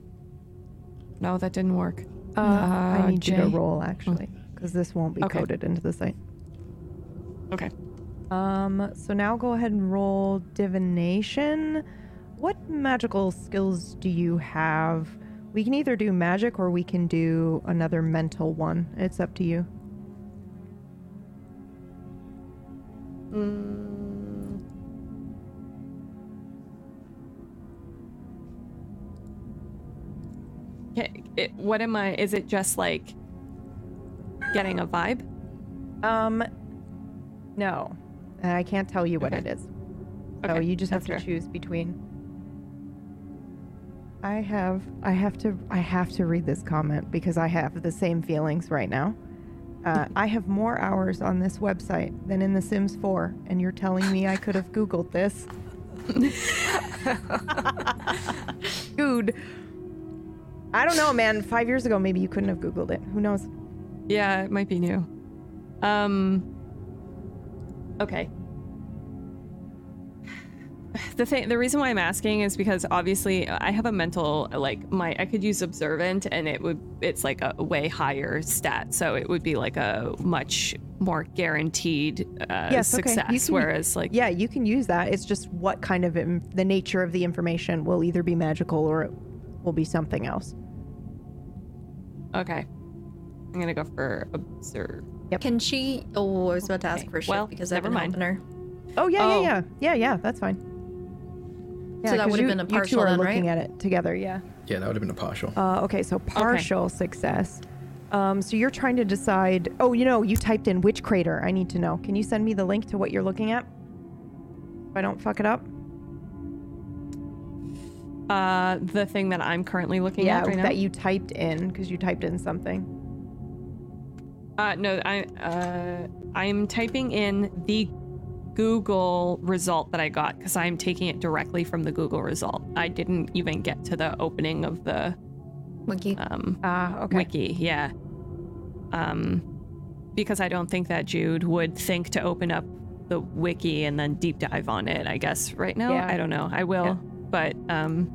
No, that didn't work. Uh, I need you to roll actually, because this won't be Okay. coded into the site. Okay. Um, so now go ahead and roll divination. What magical skills do you have? We can either do magic or we can do another mental one. It's up to you. Okay, it, what am I? Is it just like getting a vibe? Um, no, I can't tell you what Okay. it is. So Okay, you just have that's to fair. choose between. I have, I have to, I have to read this comment because I have the same feelings right now. Uh, I have more hours on this website than in The Sims 4, and you're telling me I could have Googled this? Dude, I don't know, man. Five years ago, maybe you couldn't have Googled it. Who knows? Yeah, it might be new. Um. Okay. The thing, the reason why I'm asking is because obviously I have a mental like my I could use observant and it would it's like a way higher stat, so it would be like a much more guaranteed uh, Yes, okay. Success. can- Whereas like Yeah, you can use that. It's just what kind of Im- the nature of the information will either be magical or it will be something else. okay, I'm gonna go for observe. Can she? Oh, I was about to ask Okay, for a shift well, because I've never been mind. helping her. Oh yeah, Oh. yeah, yeah, yeah, yeah. That's fine. Yeah, So that 'cause would've you- been a You two partial are then, looking right? at it together. Yeah. Yeah, that would have been a partial. Uh, okay, so partial success. Um, so you're trying to decide. Oh, you know, you typed in which crater. I need to know. Can you send me the link to what you're looking at? If I don't fuck it up. Uh, the thing that I'm currently looking yeah, at right now. that you typed in because you typed in something. Uh, no, I uh, I'm typing in the Google result that I got because I'm taking it directly from the Google result. I didn't even get to the opening of the Wiki. um, Ah, okay. wiki. Yeah. Um, because I don't think that Jude would think to open up the wiki and then deep dive on it. I guess right now Yeah. I don't know. I will, Yeah. but um,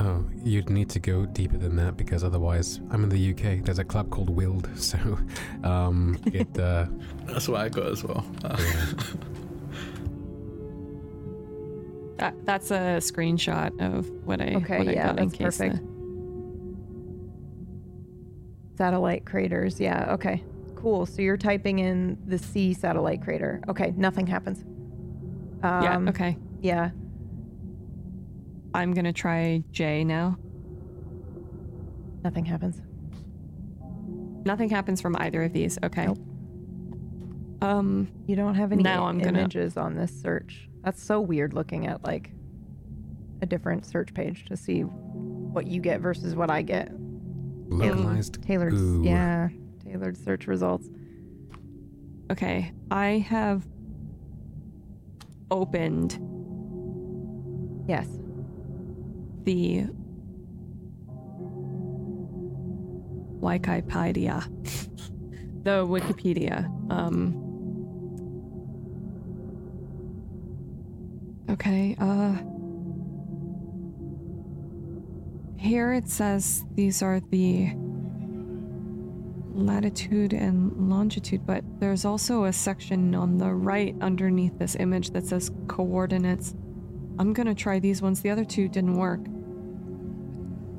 Oh, you'd need to go deeper than that because otherwise, I'm in the UK. There's a club called Wild, so um, it uh, That's what I got as well. Uh, that, that's a screenshot of what I Okay, what I yeah, got in that's case. perfect. the- Satellite craters. Yeah. Okay. Cool. So you're typing in the C satellite crater. Okay. Nothing happens. Um, yeah. Okay. Yeah. I'm gonna try J now. Nothing happens. Nothing happens from either of these. Okay. Nope. Um. You don't have any Now I'm gonna- images on this search. That's so weird looking at like a different search page to see what you get versus what I get. Localized Tailored, goo. yeah, tailored search results. Okay, I have opened Yes. The Wikipedia, the Wikipedia. Um, okay, uh, here it says these are the latitude and longitude, but there's also a section on the right underneath this image that says coordinates. I'm gonna try these ones. The other two didn't work.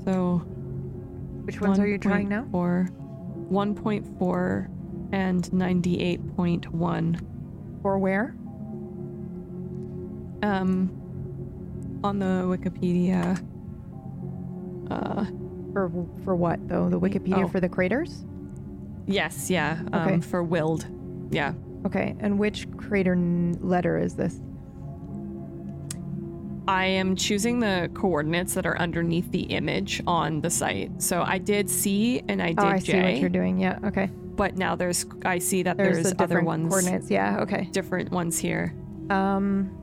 So Which ones are you trying now? 1.4 1.4 and 98.1. For where? Um, on the Wikipedia. Uh, For for what though? The Wikipedia Oh. for the craters? yes, yeah. Um, Okay. for Willed. Yeah. Okay. And which crater n- letter is this? I am choosing the coordinates that are underneath the image on the site. So I did C and I did oh, I see what you're doing. Yeah. Okay. but now there's I see that There's, there's, the other ones, coordinates. Yeah. Okay. different ones here. Um.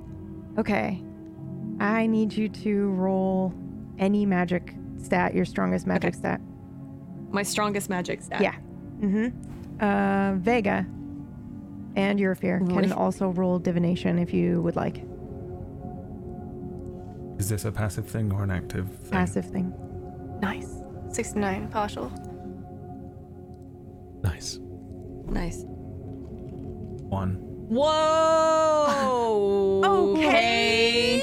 Okay. I need you to roll any magic stat, your strongest magic Okay. stat. My strongest magic stat. Yeah. Mm-hmm. Uh, Vega and your fear can Really? also roll divination if you would like. Is this a passive thing or an active thing? Passive thing. Nice. 69 partial. Nice. Nice. One. Whoa. Okay.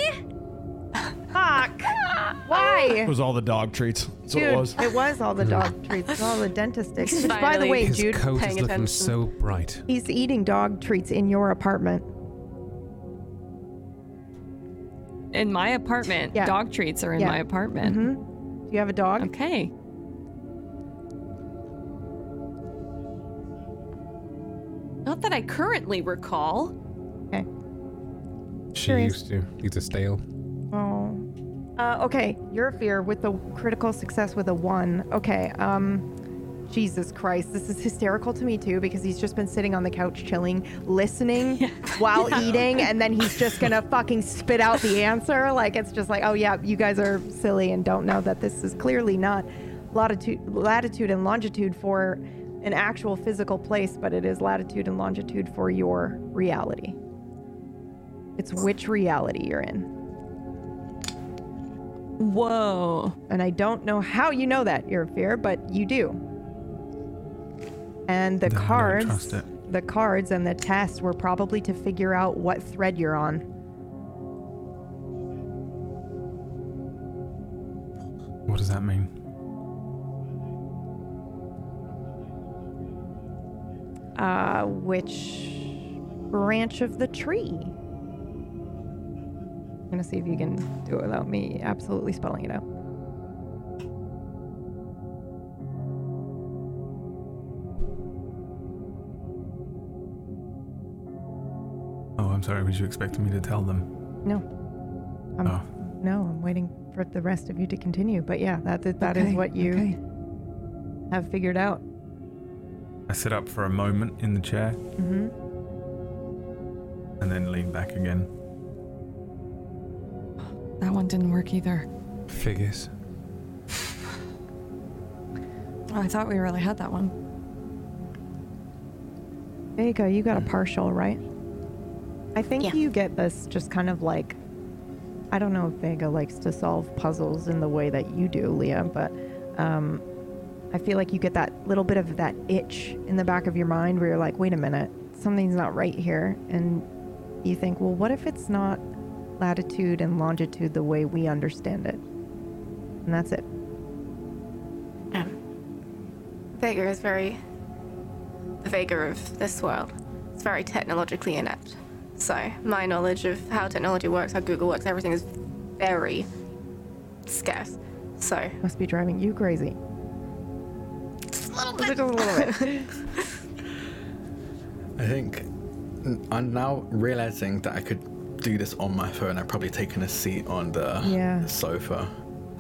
Fuck. Why? It was all the dog treats. That's what it was. it was all the dog treats, it's all the dentist sticks. Which, by the Finally. way, His Jude, coat is paying looking attention. so bright. he's eating dog treats in your apartment. In my apartment, Yeah. dog treats are in Yeah. my apartment. hmm Do you have a dog? Okay. Not that I currently recall. Okay. She Curious. used to. He's a stale. Oh. Uh, okay, your fear with the critical success with a one. Okay, um, Jesus Christ, this is hysterical to me too because he's just been sitting on the couch chilling, listening while eating, and then he's just gonna fucking spit out the answer. Like it's just like, oh yeah, you guys are silly and don't know that this is clearly not latitude, latitude and longitude for an actual physical place, but it is latitude and longitude for your reality. It's which reality you're in. Whoa. And I don't know how you know that, your fear, but you do. And the cards, the cards and the tests were probably to figure out what thread you're on. What does that mean? Uh, which branch of the tree? I'm gonna see if you can do it without me absolutely spelling it out. I'm sorry. Was you expecting me to tell them? No. I'm, Oh. No, I'm waiting for the rest of you to continue. But yeah, that that, that is Okay, what you okay. have figured out. I sit up for a moment in the chair hmm and then lean back again. That one didn't work either. Figures. Oh, I thought we really had that one. Vega, you got a partial, right? I think Yeah. you get this just kind of like I don't know if Vega likes to solve puzzles in the way that you do, Leah, but um, I feel like you get that little bit of that itch in the back of your mind where you're like, wait a minute, something's not right here. And you think, well, what if it's not latitude and longitude the way we understand it? And that's it. Vega is very. The Vega of this world. It's very technologically inept. So, my knowledge of how technology works, how Google works, everything is very scarce. So, Must be driving you crazy. just a little Just bit. a little bit. I think n- I'm now realizing that I could do this on my phone. I've probably taken a seat on the Yeah. sofa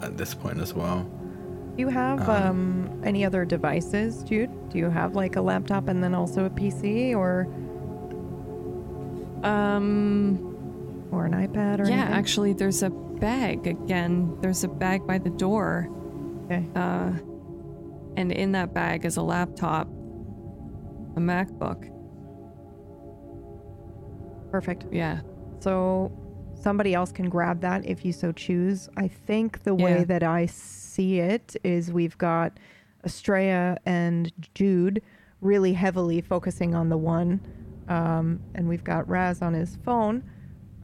at this point as well. Do you have um, any other devices, Jude? Do you have like a laptop and then also a PC or Um, or an iPad or yeah, anything? actually, there's a bag again. There's a bag by the door. Okay. Uh, and in that bag is a laptop, a MacBook. Perfect. Yeah. So somebody else can grab that if you so choose. I think the way that I see it is we've got Estrella and Jude really heavily focusing on the one, um, and we've got Raz on his phone.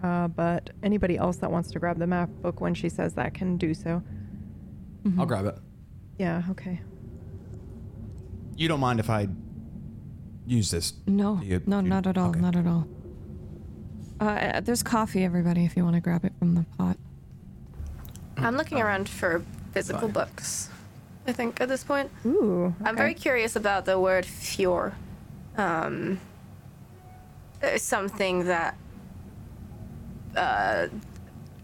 Uh, but anybody else that wants to grab the MacBook when she says that can do so. I'll grab it. Yeah. Okay. You don't mind if I use this? No, Do you- no, do you- not at all. okay. Not at all. Uh, there's coffee, everybody, if you want to grab it from the pot. I'm looking around for physical Fine. books. I think at this point, Ooh. Okay. I'm very curious about the word "fjord." Um, it's something that uh,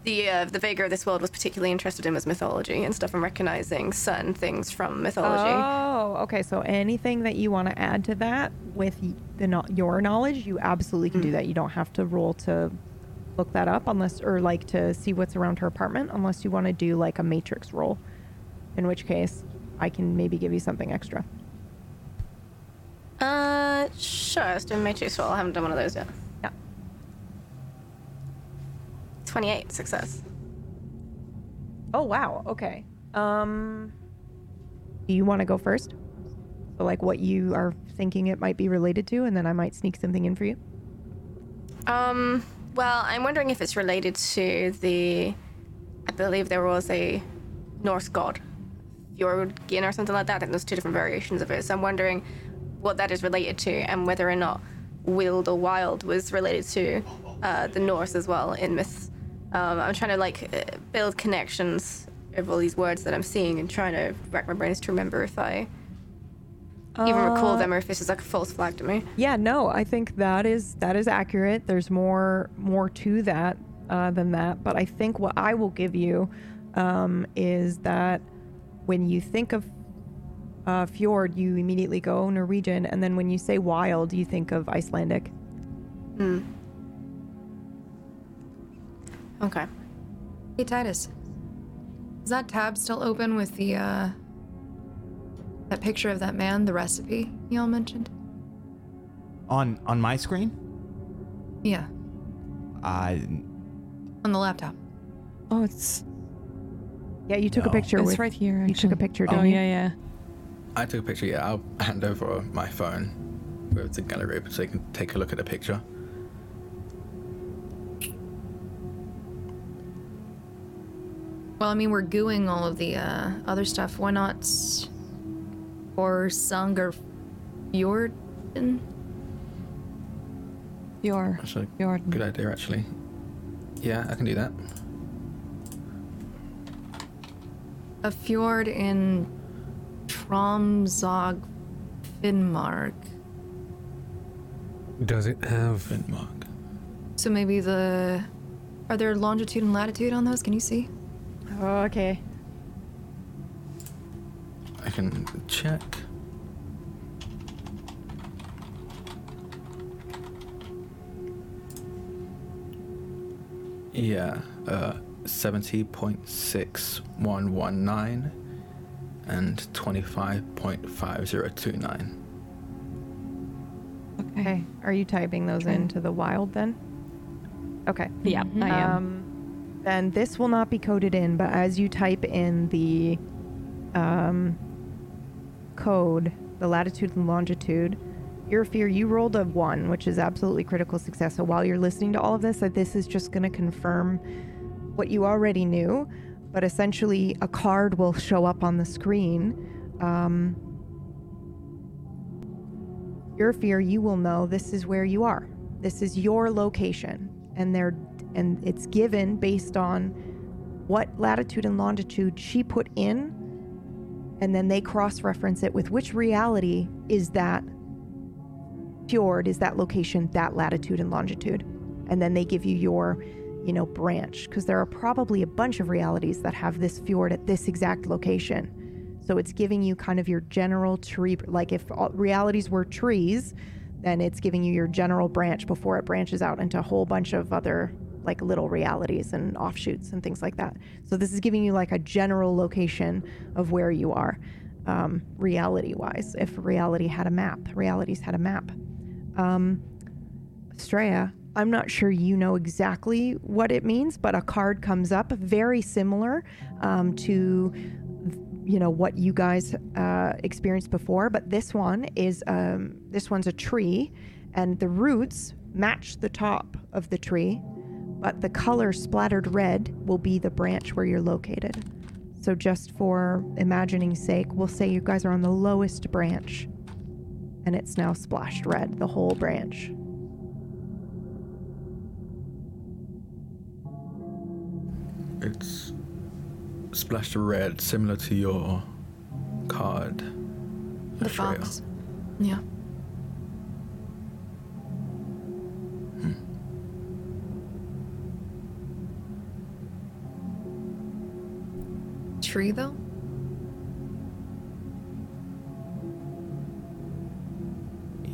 the uh, the Vega of this world was particularly interested in was mythology and stuff, and recognizing certain things from mythology. Oh, okay. So anything that you want to add to that with the no- your knowledge, you absolutely can do that. You don't have to roll to look that up unless, or like to see what's around her apartment, unless you want to do like a matrix roll. In which case, I can maybe give you something extra. Uh, sure. Let's do a matrix roll. I haven't done one of those yet. Yeah. Twenty-eight success. Oh wow. Okay. Um, do you want to go first? So like what you are thinking it might be related to, and then I might sneak something in for you. Um, well, I'm wondering if it's related to the. I believe there was a Norse god, Fjörgyn or something like that. I think there's two different variations of it. So I'm wondering what that is related to and whether or not Wild or Wild was related to uh, the Norse as well in myths. Um, I'm trying to like uh, build connections of all these words that I'm seeing and trying to rack my brains to remember if I even recall Uh, them or if this is like a false flag to me. Yeah, no, I think that is that is accurate. There's more more to that uh, than that, but I think what I will give you um, is that when you think of uh, fjord, you immediately go Norwegian, and then when you say wild, you think of Icelandic. Hmm. Okay. Hey Titus, is that tab still open with the uh that picture of that man, the recipe y'all mentioned? On on my screen, Yeah, I on the laptop. Oh, it's Yeah, you took a picture it's with. right here. You took a picture, Oh didn't you? yeah, yeah. I took a picture. Yeah, I'll hand over my phone with the gallery so you can take a look at the picture. Well, I mean, we're gooing all of the uh, other stuff. Why not? Or Sanger Fjorden? Your That's a good idea, actually. Yeah, I can do that. A fjord in Tromsø, Finnmark. Does it have. Finnmark. So maybe the. Are there longitude and latitude on those? Can you see? Oh, okay. I can check. Yeah, uh, 70.6119 and 25.5029. Okay. Are you typing those into the wild then? Okay. Yeah, I am. Um, then this will not be coded in, but as you type in the um, code, the latitude and longitude, your fear, you rolled a one, which is absolutely critical success. So while you're listening to all of this, uh, this is just going to confirm what you already knew, but essentially a card will show up on the screen. Um, your fear, you will know this is where you are. This is your location, and they're and it's given based on what latitude and longitude she put in, and then they cross-reference it with which reality is that fjord, is that location, that latitude and longitude, and then they give you your, you know, branch because there are probably a bunch of realities that have this fjord at this exact location. So it's giving you kind of your general tree, like if realities were trees, then it's giving you your general branch before it branches out into a whole bunch of other like little realities and offshoots and things like that. So this is giving you like a general location of where you are, um, reality wise. If reality had a map, realities had a map. Um, Estrella, I'm not sure you know exactly what it means, but a card comes up very similar um, to you know what you guys uh, experienced before, but this one is um, this one's a tree, and the roots match the top of the tree, but the color splattered red will be the branch where you're located. So just for imagining's sake, we'll say you guys are on the lowest branch, and it's now splashed red, the whole branch. It's splashed red, similar to your card. The fox. Yeah. Hmm. Tree though?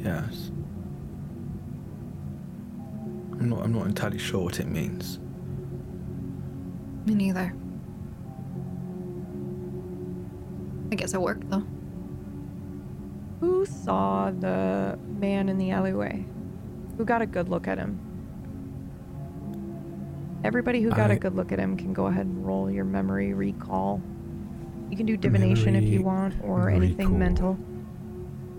Yes. I'm not. I'm not entirely sure what it means. Me neither. I guess it worked though. Who saw the man in the alleyway? Who got a good look at him? Everybody who got a I- good look at him can go ahead and roll your memory recall. You can do divination if you want, or anything recall. mental.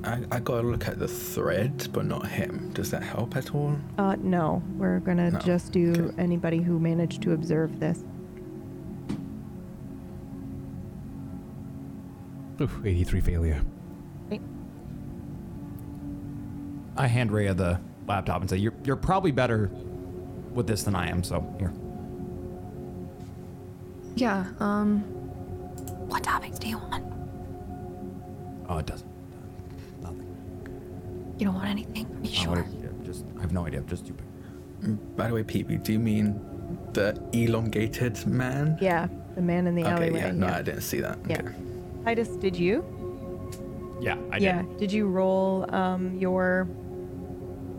I, I gotta look at the thread, but not him. Does that help at all? Uh, no, we're gonna No, just do okay. anybody who managed to observe this. Oof, 83 failure. I hand Rhea the laptop and say, "You're you're probably better with this than I am. So here." Yeah, um. What topics do you want? Oh, it doesn't. Nothing. You don't want anything? Are you Oh, sure? what- yeah, just I have no idea. Just you. pick. Mm, By the way, Peepee, do you mean the elongated man? Yeah, the man in the Okay, alleyway. yeah, no, I didn't see that. Yeah. Okay. Titus, did you? Yeah, I did. yeah. Did you roll um, your.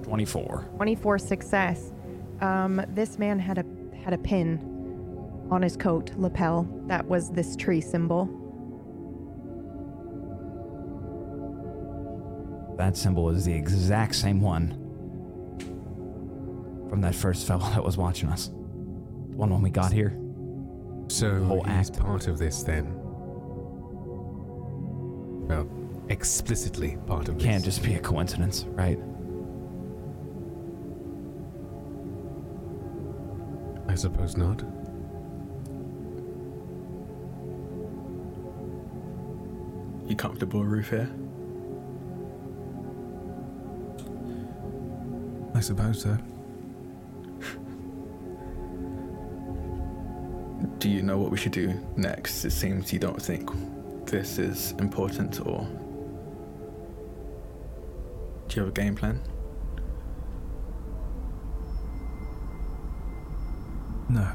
Twenty-four. 24 success. Um, this man had a had a pin on his coat lapel that was this tree symbol. That symbol is the exact same one from that first fellow that was watching us. The one when we got here. So Whole he's act. part of this then. Explicitly part of this. Can't just be a coincidence, right? I suppose not. You comfortable, Ruth here? I suppose so. Do you know what we should do next? It seems you don't think this is important, or do you have a game plan? No.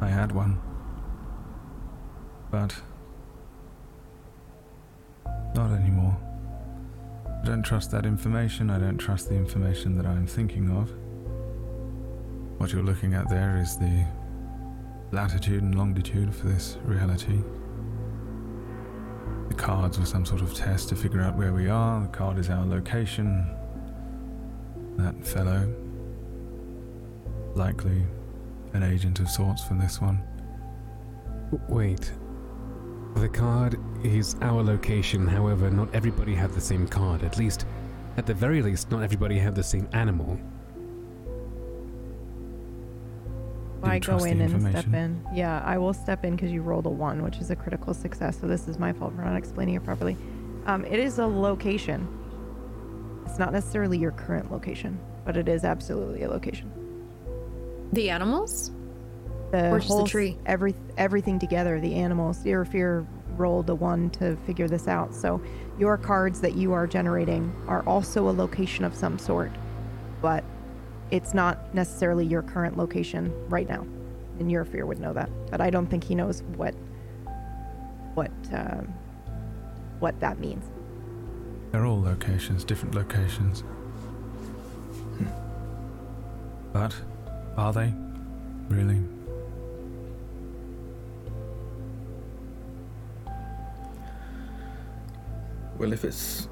I had one. But. Not anymore. I don't trust that information. I don't trust the information that I'm thinking of. What you're looking at there is the latitude and longitude for this reality. The cards were some sort of test to figure out where we are. The card is our location. That fellow, likely an agent of sorts for this one. Wait. The card is our location, however, not everybody had the same card. At least, at the very least, not everybody had the same animal. I go trust the in and step in. Yeah, I will step in because you rolled a one, which is a critical success. So this is my fault for not explaining it properly. Um, it is a location. It's not necessarily your current location, but it is absolutely a location. The animals? The Or just the whole tree? Every everything together. The animals. Your fear rolled a one to figure this out. So your cards that you are generating are also a location of some sort, but it's not necessarily your current location right now. And your fear would know that, but I don't think he knows what what um, what that means. They're all locations, different locations. But are they? Really? Well, if it's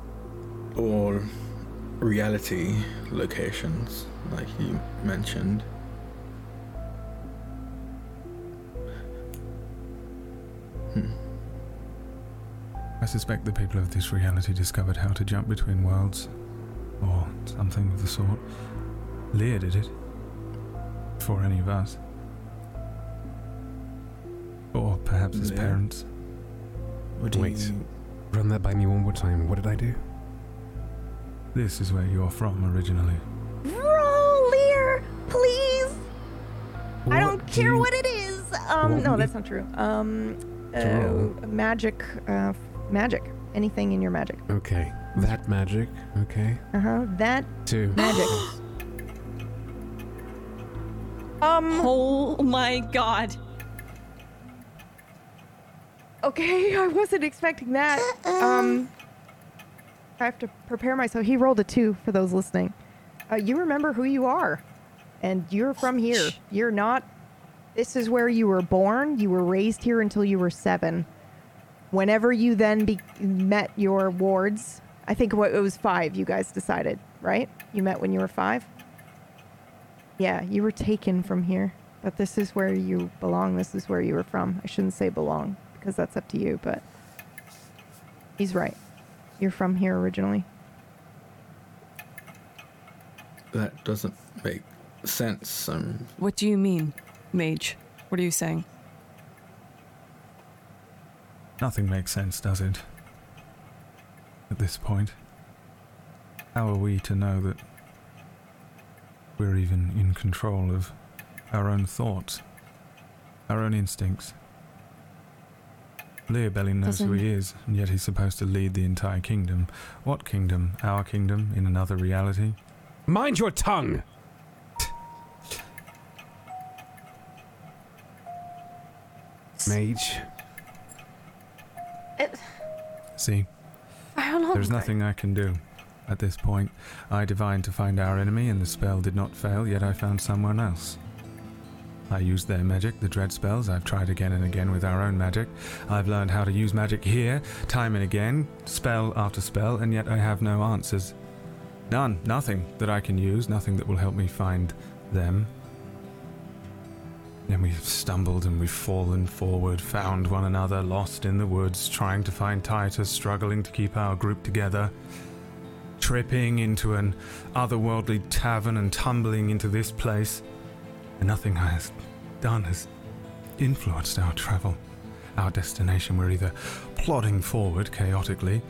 all reality locations, like you mentioned, hmm. I suspect the people of this reality discovered how to jump between worlds, or something of the sort. Lear did it. Before any of us. Or perhaps his Lear? parents. What do Wait. you- Run that by me one more time. What did I do? This is where you're from originally. Care what it is. Um, no, that's not true. Um, uh, magic, uh, magic. Anything in your magic. Okay, that magic. Okay, Uh huh. That two. magic. um. Oh my god. Okay, I wasn't expecting that. Um. I have to prepare myself. He rolled a two for those listening. Uh, you remember who you are, and you're from here. You're not. This is where you were born. You were raised here until you were seven. Whenever you then be- met your wards, I think what it was five. You guys decided, right? You met when you were five. Yeah, you were taken from here, but this is where you belong. This is where you were from. I shouldn't say belong because that's up to you, but he's right. You're from here originally. that doesn't make sense. Um, What do you mean, mage? What are you saying? Nothing makes sense, does it? At this point. How are we to know that we're even in control of our own thoughts, our own instincts? Learbelly knows who he is, and yet he's supposed to lead the entire kingdom. What kingdom? Our kingdom in another reality? Mind your tongue. Mage. It, See? There's nothing I can do. At this point, I divined to find our enemy, and the spell did not fail, yet I found someone else. I used their magic, the dread spells. I've tried again and again with our own magic. I've learned how to use magic here, time and again, spell after spell, and yet I have no answers. None, nothing that I can use, nothing that will help me find them. Then we've stumbled and we've fallen forward, found one another, lost in the woods, trying to find Titus, struggling to keep our group together, tripping into an otherworldly tavern and tumbling into this place. And nothing I has done has influenced our travel, our destination. We're either plodding forward chaotically,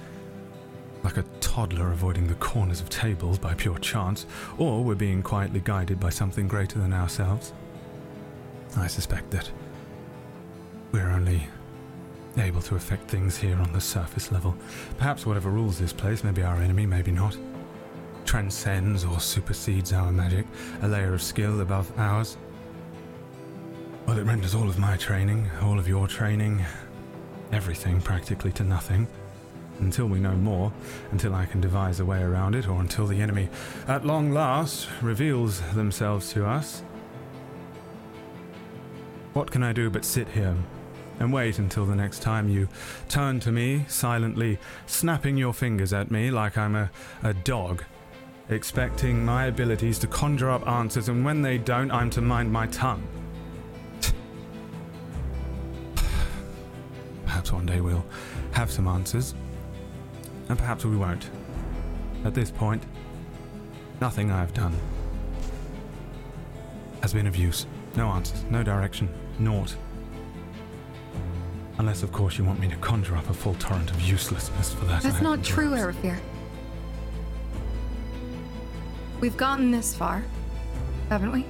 like a toddler avoiding the corners of tables by pure chance, or we're being quietly guided by something greater than ourselves. I suspect that we're only able to affect things here on the surface level. Perhaps whatever rules this place, maybe our enemy, maybe not, transcends or supersedes our magic, a layer of skill above ours. Well, it renders all of my training, all of your training, everything practically to nothing. Until we know more, until I can devise a way around it, or until the enemy, at long last, reveals themselves to us. What can I do but sit here and wait until the next time you turn to me, silently snapping your fingers at me like I'm a, a dog, expecting my abilities to conjure up answers, and when they don't, I'm to mind my tongue? Perhaps one day we'll have some answers, and perhaps we won't. At this point, nothing I've done has been of use. No answers, no direction, naught. Unless, of course, you want me to conjure up a full torrent of uselessness for that. That's have not true, drugs. Arafir. We've gotten this far, haven't we?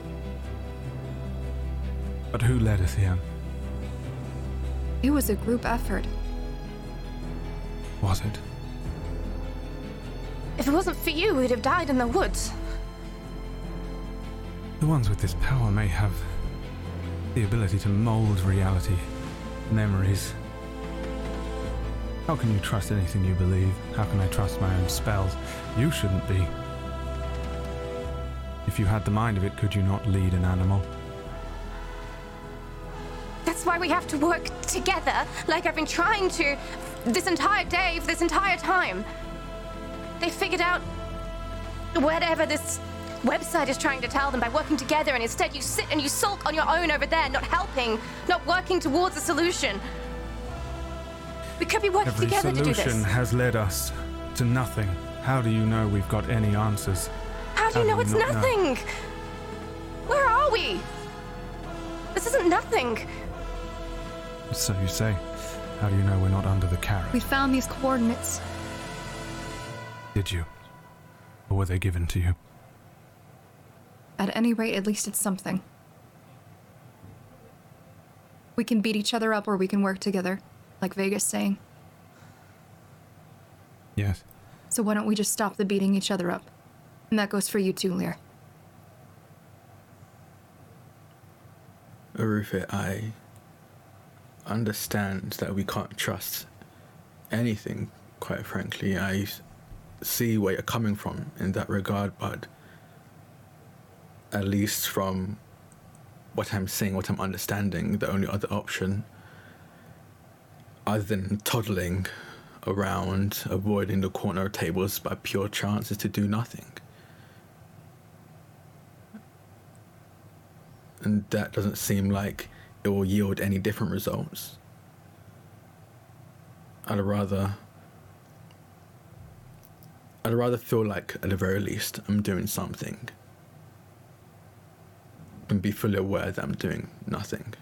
But who led us here? It was a group effort. Was it? If it wasn't for you, we'd have died in the woods. The ones with this power may have the ability to mold reality, memories, How can you trust anything you believe? How can I trust my own spells? You shouldn't be. If you had the mind of it, could you not lead an animal? That's why we have to work together, like I've been trying to this entire day, for this entire time. They figured out whatever this website is trying to tell them by working together, and instead you sit and you sulk on your own over there, not helping, not working towards a solution. We could be working Every together to do this. solution this. has led us to nothing. How do you know we've got any answers? How do you how know do it's you not know? nothing? Where are we? This isn't nothing. So you say. How do you know we're not under the carrot? We found these coordinates. Did you? Or were they given to you? At any rate, at least it's something. We can beat each other up or we can work together, like Vega's saying. Yes. So why don't we just stop the beating each other up? And that goes for you too, Lear. Arufit, I understand that we can't trust anything, quite frankly. I see where you're coming from in that regard, but at least from what I'm seeing, what I'm understanding, the only other option, other than toddling around, avoiding the corner tables by pure chance, is to do nothing. and that doesn't seem like it will yield any different results. I'd rather I'd rather feel like at the very least I'm doing something and be fully aware that I'm doing nothing.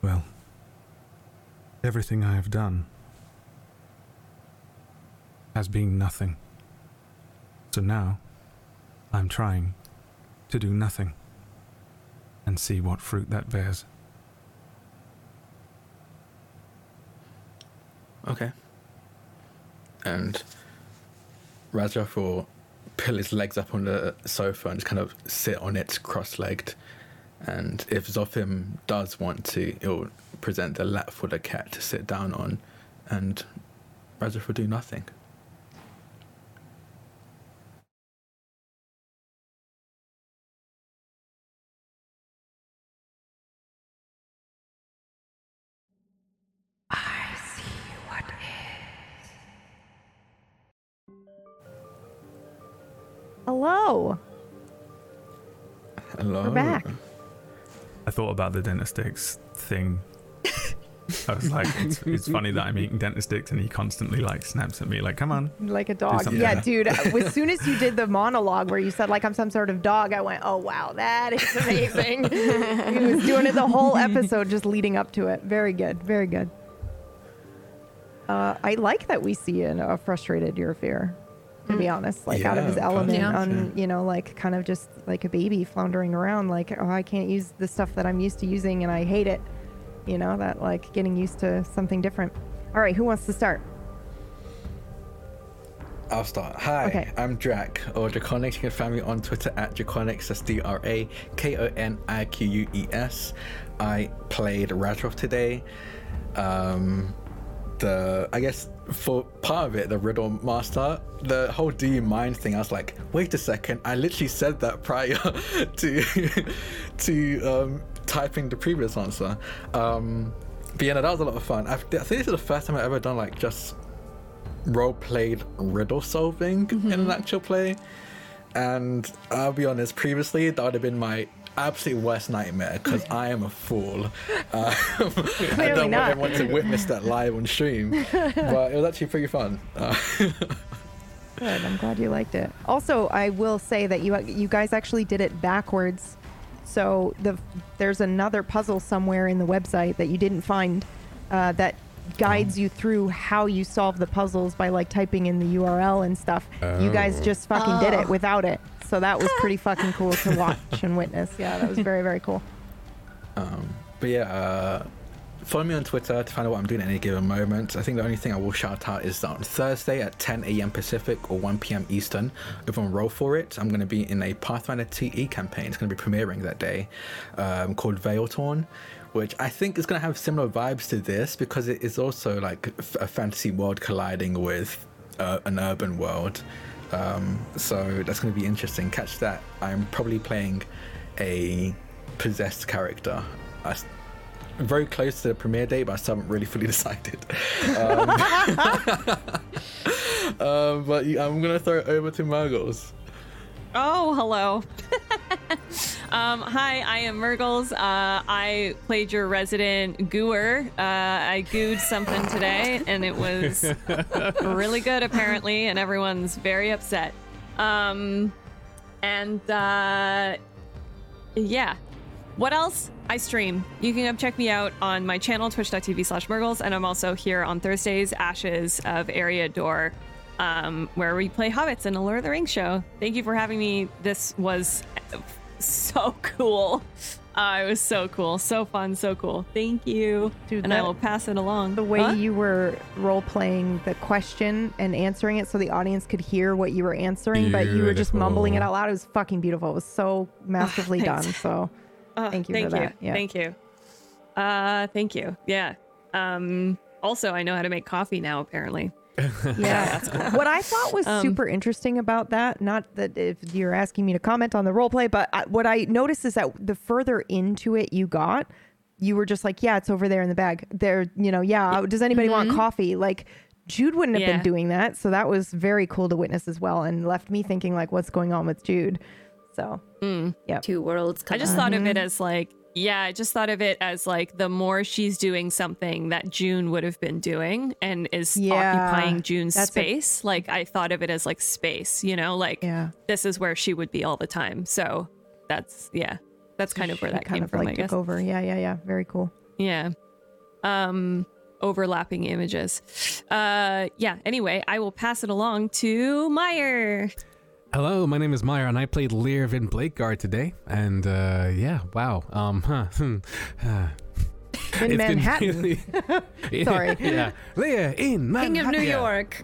Well, everything I have done has been nothing. So now, I'm trying to do nothing and see what fruit that bears. Okay. And Rajaf will pull his legs up on the sofa and just kind of sit on it cross legged. And if Zophim does want to, he'll present the lap for the cat to sit down on, and Rajaf will do nothing. Hello. Hello. We're back. I thought about the dentist sticks thing. I was like, it's, it's funny that I'm eating dentist sticks and he constantly like snaps at me, like, come on. Like a dog. something. Yeah, Yeah. dude. As soon as you did the monologue where you said like I'm some sort of dog, I went, "Oh wow, that is amazing." he was doing it the whole episode, just leading up to it. Very good. Very good. Uh, I like that we see an, a frustrated your fear. To be honest, like out of his element, Yeah. on you know, like kind of just like a baby floundering around, like oh, I can't use the stuff that I'm used to using, and I hate it. You know that like getting used to something different. All right, who wants to start? I'll start. Hi, Okay. I'm Drac, or Drakoniques. You can find me on Twitter at Drakoniques. That's D R A K O N I Q U E S. I played Radroth today. Um, the I guess for part of it, the Riddle Master, the whole "Do you mind" thing. I was like, wait a second. I literally said that prior to to um, typing the previous answer. Um, but yeah, no, that was a lot of fun. I, I think this is the first time I've ever done like just role played riddle solving in an actual play. And I'll be honest, previously that would have been my absolute worst nightmare because I am a fool. Uh, I don't want not. everyone to witness that live on stream, but it was actually pretty fun. Uh, Good. I'm glad you liked it. Also, I will say that you you guys actually did it backwards. So the there's another puzzle somewhere in the website that you didn't find uh, that guides you through how you solve the puzzles by like typing in the URL and stuff. You guys Oh. just fucking did Oh. it without it. So that was pretty fucking cool to watch and witness. Yeah, that was very very cool. Um, but yeah, uh, follow me on Twitter to find out what I'm doing at any given moment. I think the only thing I will shout out is that on Thursday at 10 a.m. Pacific or 1 p.m. Eastern, if I'm roll for it, I'm going to be in a Pathfinder 2e campaign. It's going to be premiering that day um, called Veil Torn, which I think is going to have similar vibes to this because it is also like a fantasy world colliding with uh, an urban world. Um, so that's going to be interesting. Catch that. I'm probably playing a possessed character. I, s- very close to the premiere date, but I still haven't really fully decided. Um, um, but I'm going to throw it over to Mirggles. Oh, hello. um, hi, I am Mirggles. Uh, I played your resident gooer. Uh, I gooed something today, and it was really good, apparently, and everyone's very upset. Um, and uh, yeah. What else? I stream. You can come check me out on my channel, twitch.tv slash Mirggles, and I'm also here on Thursdays, Ashes of Eriador, um, where we play Hobbits in a Lord of the Rings show. Thank you for having me. This was so cool. Uh, it was so cool. So fun. So cool. Thank you. Dude, and I will pass it along. The way Huh? you were role playing the question and answering it so the audience could hear what you were answering, but you were just mumbling it out loud. It was fucking beautiful. It was so masterfully done. So Oh, Thank you thank for you. that. Yeah. Thank you. Uh, thank you. Yeah. Um, also, I know how to make coffee now, apparently. Yeah. What I thought was Um, super interesting about that, not that if you're asking me to comment on the role play, but I, what I noticed is that the further into it you got, you were just like, yeah, it's over there in the bag. There, you know, yeah. Does anybody want coffee? Like Jude wouldn't have Yeah. been doing that, so that was very cool to witness as well, and left me thinking like, what's going on with Jude? So yeah, Two worlds. I just thought of it as like, yeah, I just thought of it as like the more she's doing something that June would have been doing and is Yeah, occupying June's that's a- space. like I thought of it as like space, you know, like yeah, this is where she would be all the time. So that's yeah, that's kind of where that kind came of from. like I guess. over. Yeah, yeah, yeah. Very cool. Yeah. Um overlapping images. Uh yeah, anyway, I will pass it along to Myre. Hello, my name is Myre, and I played Lear Vin Blakeguard today. And uh, yeah, wow. Um, huh, hmm, uh, In Manhattan. really- Sorry. yeah, Lear in Manhattan. King of New York.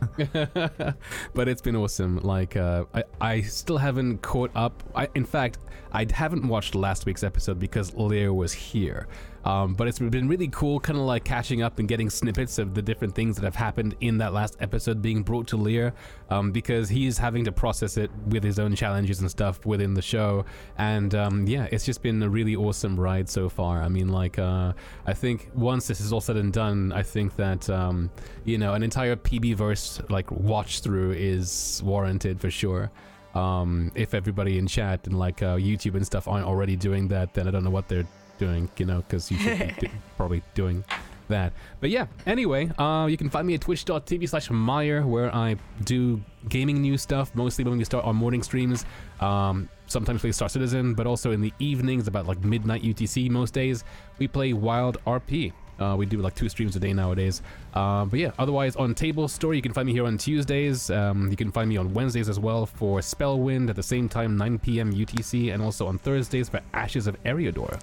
but it's been awesome. Like, uh, I, I still haven't caught up. I, in fact, I haven't watched last week's episode because Leo was here. Um, but it's been really cool, kind of like catching up and getting snippets of the different things that have happened in that last episode being brought to Lear, um, because he's having to process it with his own challenges and stuff within the show. And um, yeah, it's just been a really awesome ride so far. I mean, like, uh, I think once this is all said and done, I think that um, you know an entire PB verse like watch through is warranted for sure. Um, if everybody in chat and like uh, YouTube and stuff aren't already doing that, then I don't know what they're doing, you know, because you should be do- probably doing that. But yeah, anyway, uh, you can find me at twitch.tv slash Myre, where I do gaming news stuff, mostly when we start our morning streams. Um, sometimes play Star Citizen, but also in the evenings, about like midnight UTC most days, we play Wild RP. Uh, we do like two streams a day nowadays. Uh, but yeah, otherwise on Tablestory, you can find me here on Tuesdays. Um, you can find me on Wednesdays as well for Spellwind at the same time, 9 p.m. UTC, and also on Thursdays for Ashes of Eriador.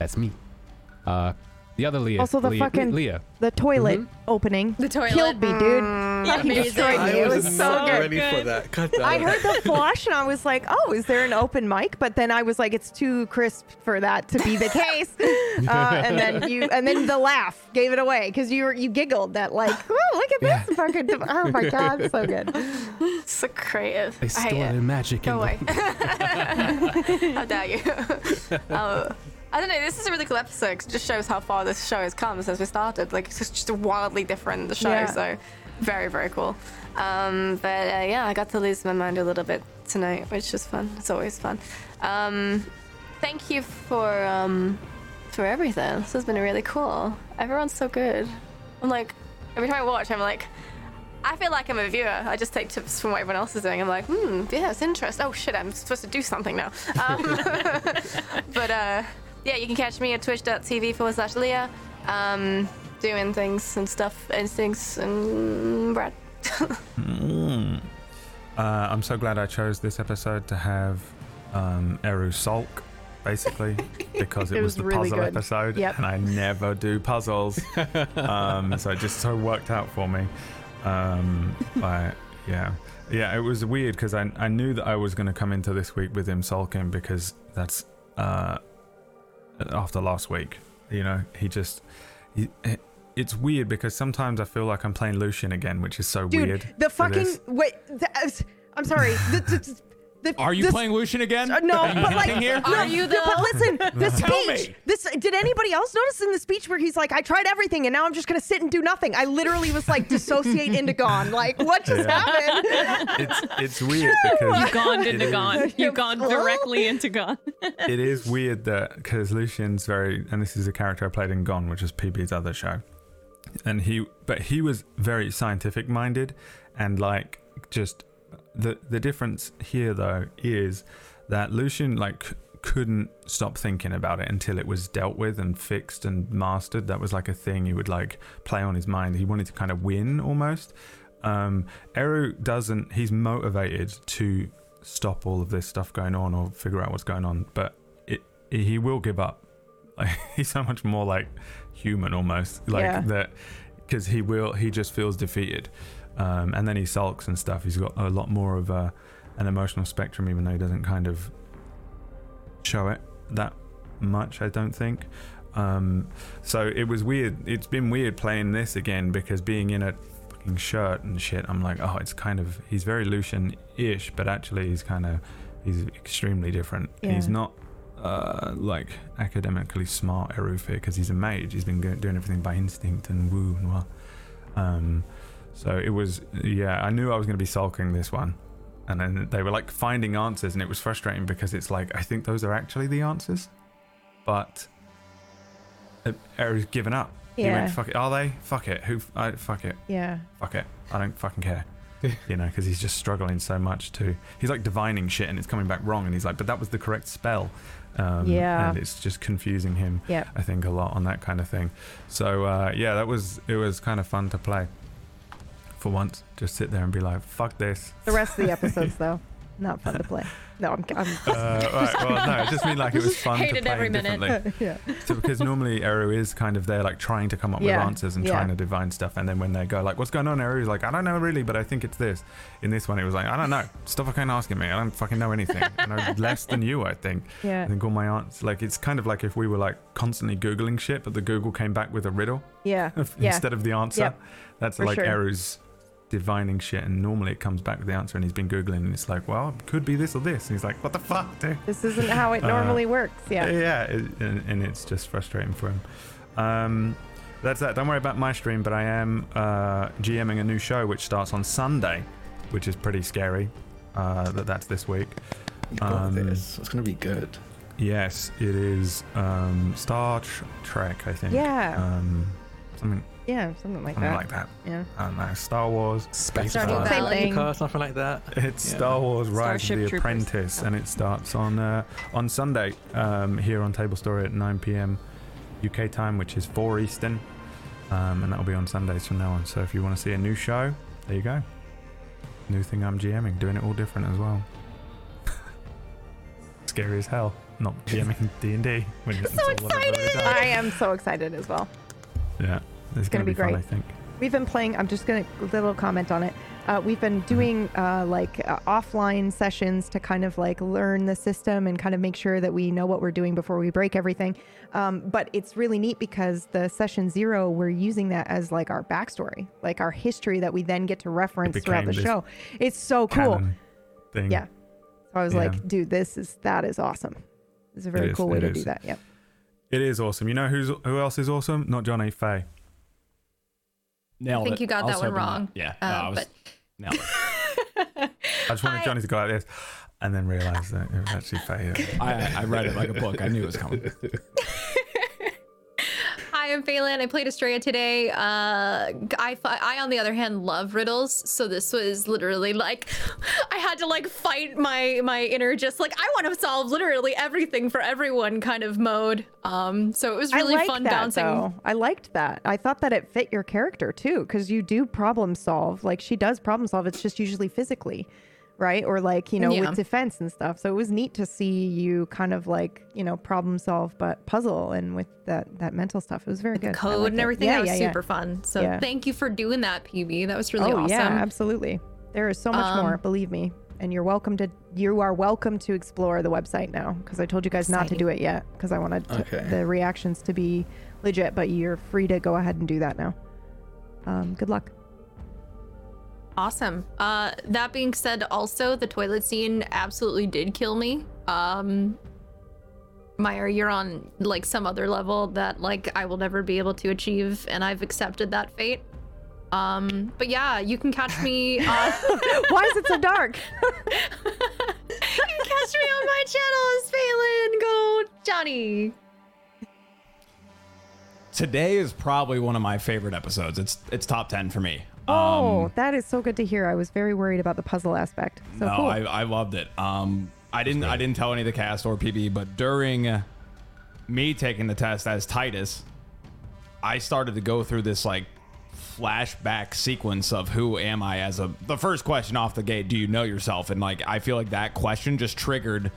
That's me. Uh, the other Leah. Also, the Leah, fucking- Leah. The toilet Mhm. opening The toilet. killed me, dude. Yeah, Fucking amazing. destroyed me. It was so not good. ready for that. God damn I it. heard the flush and I was like, "Oh, is there an open mic?" But then I was like, "It's too crisp for that to be the case." Uh, and then you, and then the laugh gave it away because you were you giggled that like, "Oh, look at this fucking! Oh my god, so good." So creative. They I stole hate their it. magic. Go and away. How dare you? oh, I don't know. This is a really cool episode 'cause it just shows how far this show has come since we started. Like, it's just, a wildly different the show. Yeah. So, very, very cool. Um, but uh, yeah, I got to lose my mind a little bit tonight, which is fun. It's always fun. Um, thank you for um, for everything. This has been really cool. Everyone's so good. I'm like, every time I watch, I'm like, I feel like I'm a viewer. I just take tips from what everyone else is doing. I'm like, hmm, yeah, it's interesting. Oh shit, I'm supposed to do something now. Um, but uh, yeah, you can catch me at twitch.tv forward slash Leah, um, doing things and stuff, instincts and Brad. Mm. Uh, I'm so glad I chose this episode to have um, Eru sulk, basically, because it, It was, was the really puzzle good. episode, Yep. and I never do puzzles, um, so it just so worked out for me. Um, but yeah, yeah, it was weird because I I knew that I was going to come into this week with him sulking because that's uh, after last week. You know, he just. He, it- it's weird because sometimes I feel like I'm playing Lucian again, which is so Dude, weird. the fucking wait. The, uh, I'm sorry. The, the, the, Are you this- playing Lucian again? Uh, no, Are you but like, hinting here? no, Are you, no, but listen, the Tell speech. me. This did anybody else notice in the speech where he's like, "I tried everything, and now I'm just gonna sit and do nothing." I literally was like, dissociate into gone. Like, what just Yeah. happened? It's it's weird because You've gone into gone. You've gone directly into gone. it is weird that because Lucian's very, and this is a character I played in Gone, which is PB's other show, and he, but he was very scientific minded, and like just the the difference here though is that Lucian like couldn't stop thinking about it until it was dealt with and fixed and mastered. That was like a thing he would like play on his mind. He wanted to kind of win almost. Um, Eru doesn't. He's motivated to stop all of this stuff going on or figure out what's going on, but it, he will give up. Like, he's so much more like human almost, like Yeah. that, because he will. He just feels defeated, um, and then he sulks and stuff. He's got a lot more of a, an emotional spectrum, even though he doesn't kind of show it that much. I don't think. Um, so it was weird. It's been weird playing this again because being in a fucking shirt and shit, I'm like, oh, it's kind of. He's very Lucian-ish, but actually he's kind of. He's extremely different. He's not uh, like academically smart Erufir because he's a mage. He's been doing everything by instinct and woo and wah. Um, so it was, yeah, I knew I was going to be sulking this one. And then they were like finding answers, and it was frustrating because it's like, I think those are actually the answers. But Eru's given up. Yeah. He went, fuck it. Are they? Fuck it. Who? I, fuck it. Yeah. Fuck it. I don't fucking care. you know, because he's just struggling so much to. He's like divining shit and it's coming back wrong, and he's like, but that was the correct spell. Um, Yeah. And it's just confusing him. Yep. I think a lot on that kind of thing. So uh, yeah, that was it was kind of fun to play. For once, just sit there and be like, "Fuck this." The rest of the episodes, though, not fun to play. No, I'm. I'm Uh, right, well, no, it just mean like it was fun to play every minute. differently. yeah. So because normally Eru is kind of there, like trying to come up Yeah, with answers and yeah. trying to divine stuff, and then when they go like, "What's going on?" Eru's like, "I don't know really, but I think it's this." In this one, it was like, "I don't know. Stop fucking asking me. I don't fucking know anything. I know less than you. I think." Yeah. I think all my answers, like, it's kind of like if we were like constantly googling shit, but the Google came back with a riddle Yeah. Yeah. instead of the answer. Yep. That's For like sure. Eru's divining shit, and normally it comes back with the answer, and he's been googling, and it's like, "Well, it could be this or this," and he's like, "What the fuck, dude?" This isn't how it Uh, normally works. Yeah. yeah, it, and, and it's just frustrating for him. Um, that's that. Don't worry about my stream, but I am uh, GMing a new show which starts on Sunday, which is pretty scary. Uh, that that's this week. You got Um, this. It's gonna be good. Yes, it is um, Star Tr- Trek, I think. Yeah. Um, something, Yeah. Something like something that. like that. Yeah. I don't know. Star Wars. Space Stardew Star- Valley. thing. Car, something like that. It's Yeah. Star Wars: Rise Starship of the Troopers. Apprentice, and it starts on uh, on Sunday um, here on Tablestory at 9 p.m. UK time, which is 4 Eastern, um, and that'll be on Sundays from now on. So if you want to see a new show, there you go. New thing I'm GMing, doing it all different as well. Scary as hell. Not GMing D and D when it's So all of it all the time. I am so excited as well. Yeah, it's gonna gonna, be be, fun. great. I think. We've been playing. I'm just gonna with a little comment on it. Uh, we've been doing uh, like uh, offline sessions to kind of like learn the system and kind of make sure that we know what we're doing before we break everything. Um, but it's really neat because the session zero, we're using that as like our backstory, like our history that we then get to reference throughout the show. It's so cool. Thing. Yeah. So I was Yeah. like, dude, this is that is awesome. It's a very is, cool way to is. do that. Yep. It is awesome. You know who's who else is awesome? Not John A. Fay. Nailed I think it. you got was that one hoping wrong. Yeah. Uh, no, I was, but- nailed it. I just wanted Hi. Johnny to go like this, and then realise that it was actually Faye. I, I read it like a book. I knew it was coming. Hi, I'm Fhaelin. I played Estrella today. Uh, I, I, on the other hand, love riddles. So this was literally like, I had to like fight my my inner just like I want to solve literally everything for everyone kind of mode. Um, so it was really fun that, bouncing. Though. I liked that. I thought that it fit your character too, because you do problem solve. Like she does problem solve. It's just usually physically, right? Or like you know Yeah. with defense and stuff. So it was neat to see you kind of like you know problem solve, but puzzle and with that that mental stuff. It was very good. I Code liked and everything. Yeah, that was yeah, yeah. super fun. So Yeah. thank you for doing that, PB. That was really oh awesome. yeah, absolutely. There is so much Um, more. Believe me. and you're welcome to you are welcome to explore the website now because I told you guys not to do it yet because I wanted to, Okay. the reactions to be legit, but you're free to go ahead and do that now. Um, good luck. Awesome. Uh, that being said, also the toilet scene absolutely did kill me. Um, Myre, you're on like some other level that like I will never be able to achieve, and I've accepted that fate. Um, but yeah, you can catch me. Uh, Why is it so dark? you can catch me on my channel as Fhaelin. Go, Johnny. Today is probably one of my favorite episodes. It's it's top ten for me. Oh, Um, that is so good to hear. I was very worried about the puzzle aspect. So no, cool. I, I loved it. Um, I didn't I didn't tell any of the cast or PB, but during uh, me taking the test as Titus, I started to go through this like flashback sequence of who am I as a the first question off the gate. Do you know yourself? And like I feel like that question just triggered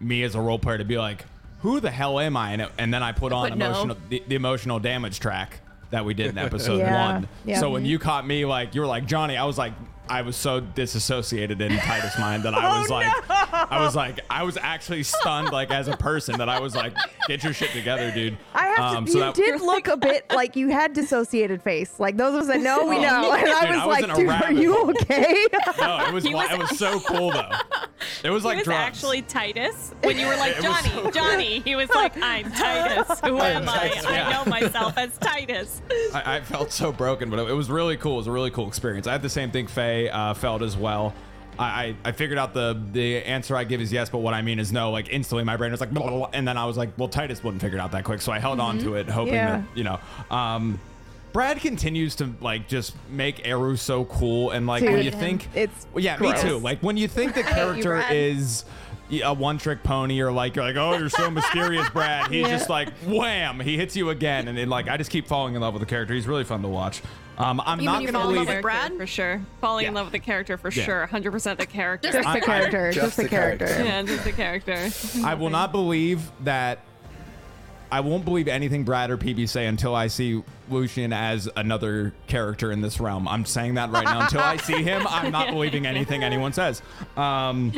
me as a role player to be like, who the hell am I? And, it, and then I put on But no. emotional the, the emotional damage track that we did in episode Yeah, one. yeah. So when you caught me like you were like Johnny, I was like I was so disassociated in Titus' mind that I was like I was like I was actually stunned like as a person that I was like get your shit together, dude. I have Um, to. so you that- did look a bit like you had dissociated face. Like those of us that know, we Oh, know. And I dude, was I was in like, a dude, are rabbit you hole. okay? No, it was He wi- was- it was so cool though. It was like he was drugs. actually Titus. When you were like, Johnny, so- Johnny, he was like, I'm Titus. Who am I? Titus, I yeah. know myself as Titus. I, I felt so broken, but it, it was really cool. It was a really cool experience. I had the same thing Faye uh, felt as well. I, I, I figured out the the answer I give is yes, but what I mean is no. Like instantly, my brain was like, blah, blah, blah, and then I was like, well, Titus wouldn't figure it out that quick, so I held on to it, hoping Yeah. that you know. Um, Brad continues to like just make Eru so cool, and like when Dude, you think it's well, yeah, me too. Like when you think the hate you, character is a one-trick pony, or like you're like, oh, you're so mysterious, Brad. He's Yeah. just like wham, he hits you again, and then like I just keep falling in love with the character. He's really fun to watch. Um, I'm You not mean you gonna fall in love believe. with Brad? for sure. Falling in love with the character for Yeah. sure. 100% the character. just the character. Just, Just the the character. character. yeah, just the character. I will not believe that. I won't believe anything Brad or PB say until I see Lucian as another character in this realm. I'm saying that right now. Until I see him, I'm not believing anything anyone says. Um,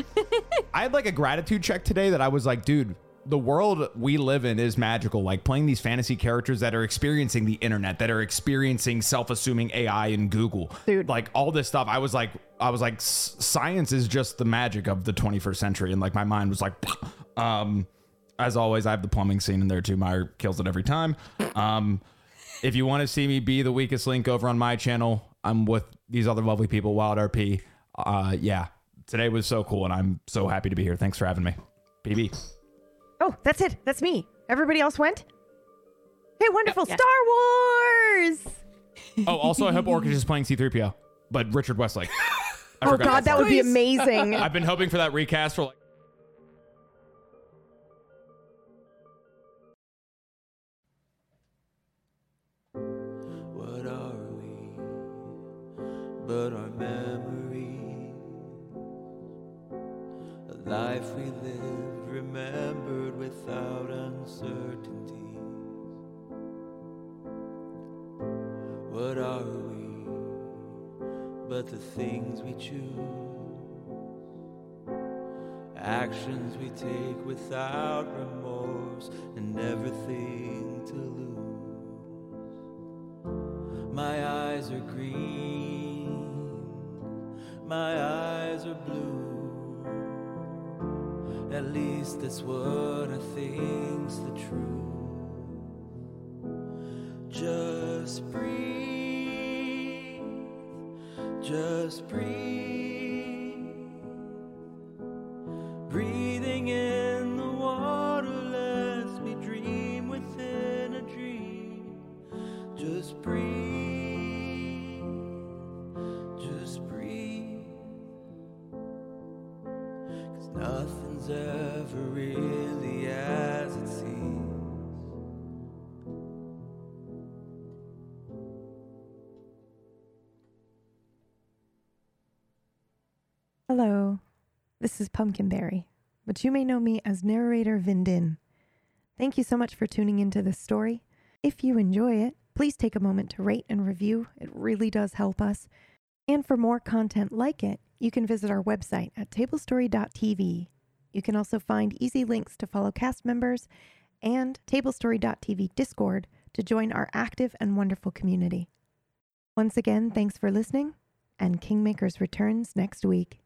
I had like a gratitude check today that I was like, dude, the world we live in is magical. Like playing these fantasy characters that are experiencing the internet, that are experiencing self-assuming AI and Google, Dude. Like all this stuff. I was like, I was like, science is just the magic of the 21st century, and like my mind was like, um. As always, I have the plumbing scene in there too. Myre kills it every time. Um, if you want to see me be the weakest link over on my channel, I'm with these other lovely people, Wild RP. Uh, yeah, today was so cool, and I'm so happy to be here. Thanks for having me, PB. Oh, that's it. That's me. Everybody else went. Hey, wonderful Yeah. Star Wars! Oh, also, I hope Orcish is playing C3PO, but Richard Westlake. Oh God, that part. would be amazing. I've been hoping for that recast for like. But our memory? A life we lived, remembered without uncertainty. What are we but the things we choose? Actions we take without remorse and everything to lose. My eyes are green, my eyes are blue. At least that's what I think's the truth. Just breathe, just breathe. Breathing in the water lets me dream within a dream. Just breathe, ever really as it seems. Hello, this is Pumpkinberry, but you may know me as narrator Vindin. Thank you so much for tuning into this story. If you enjoy it, please take a moment to rate and review. It really does help us. And for more content like it, you can visit our website at tablestory.tv. You can also find easy links to follow cast members and tablestory.tv Discord to join our active and wonderful community. Once again, thanks for listening, and Kingmakers returns next week.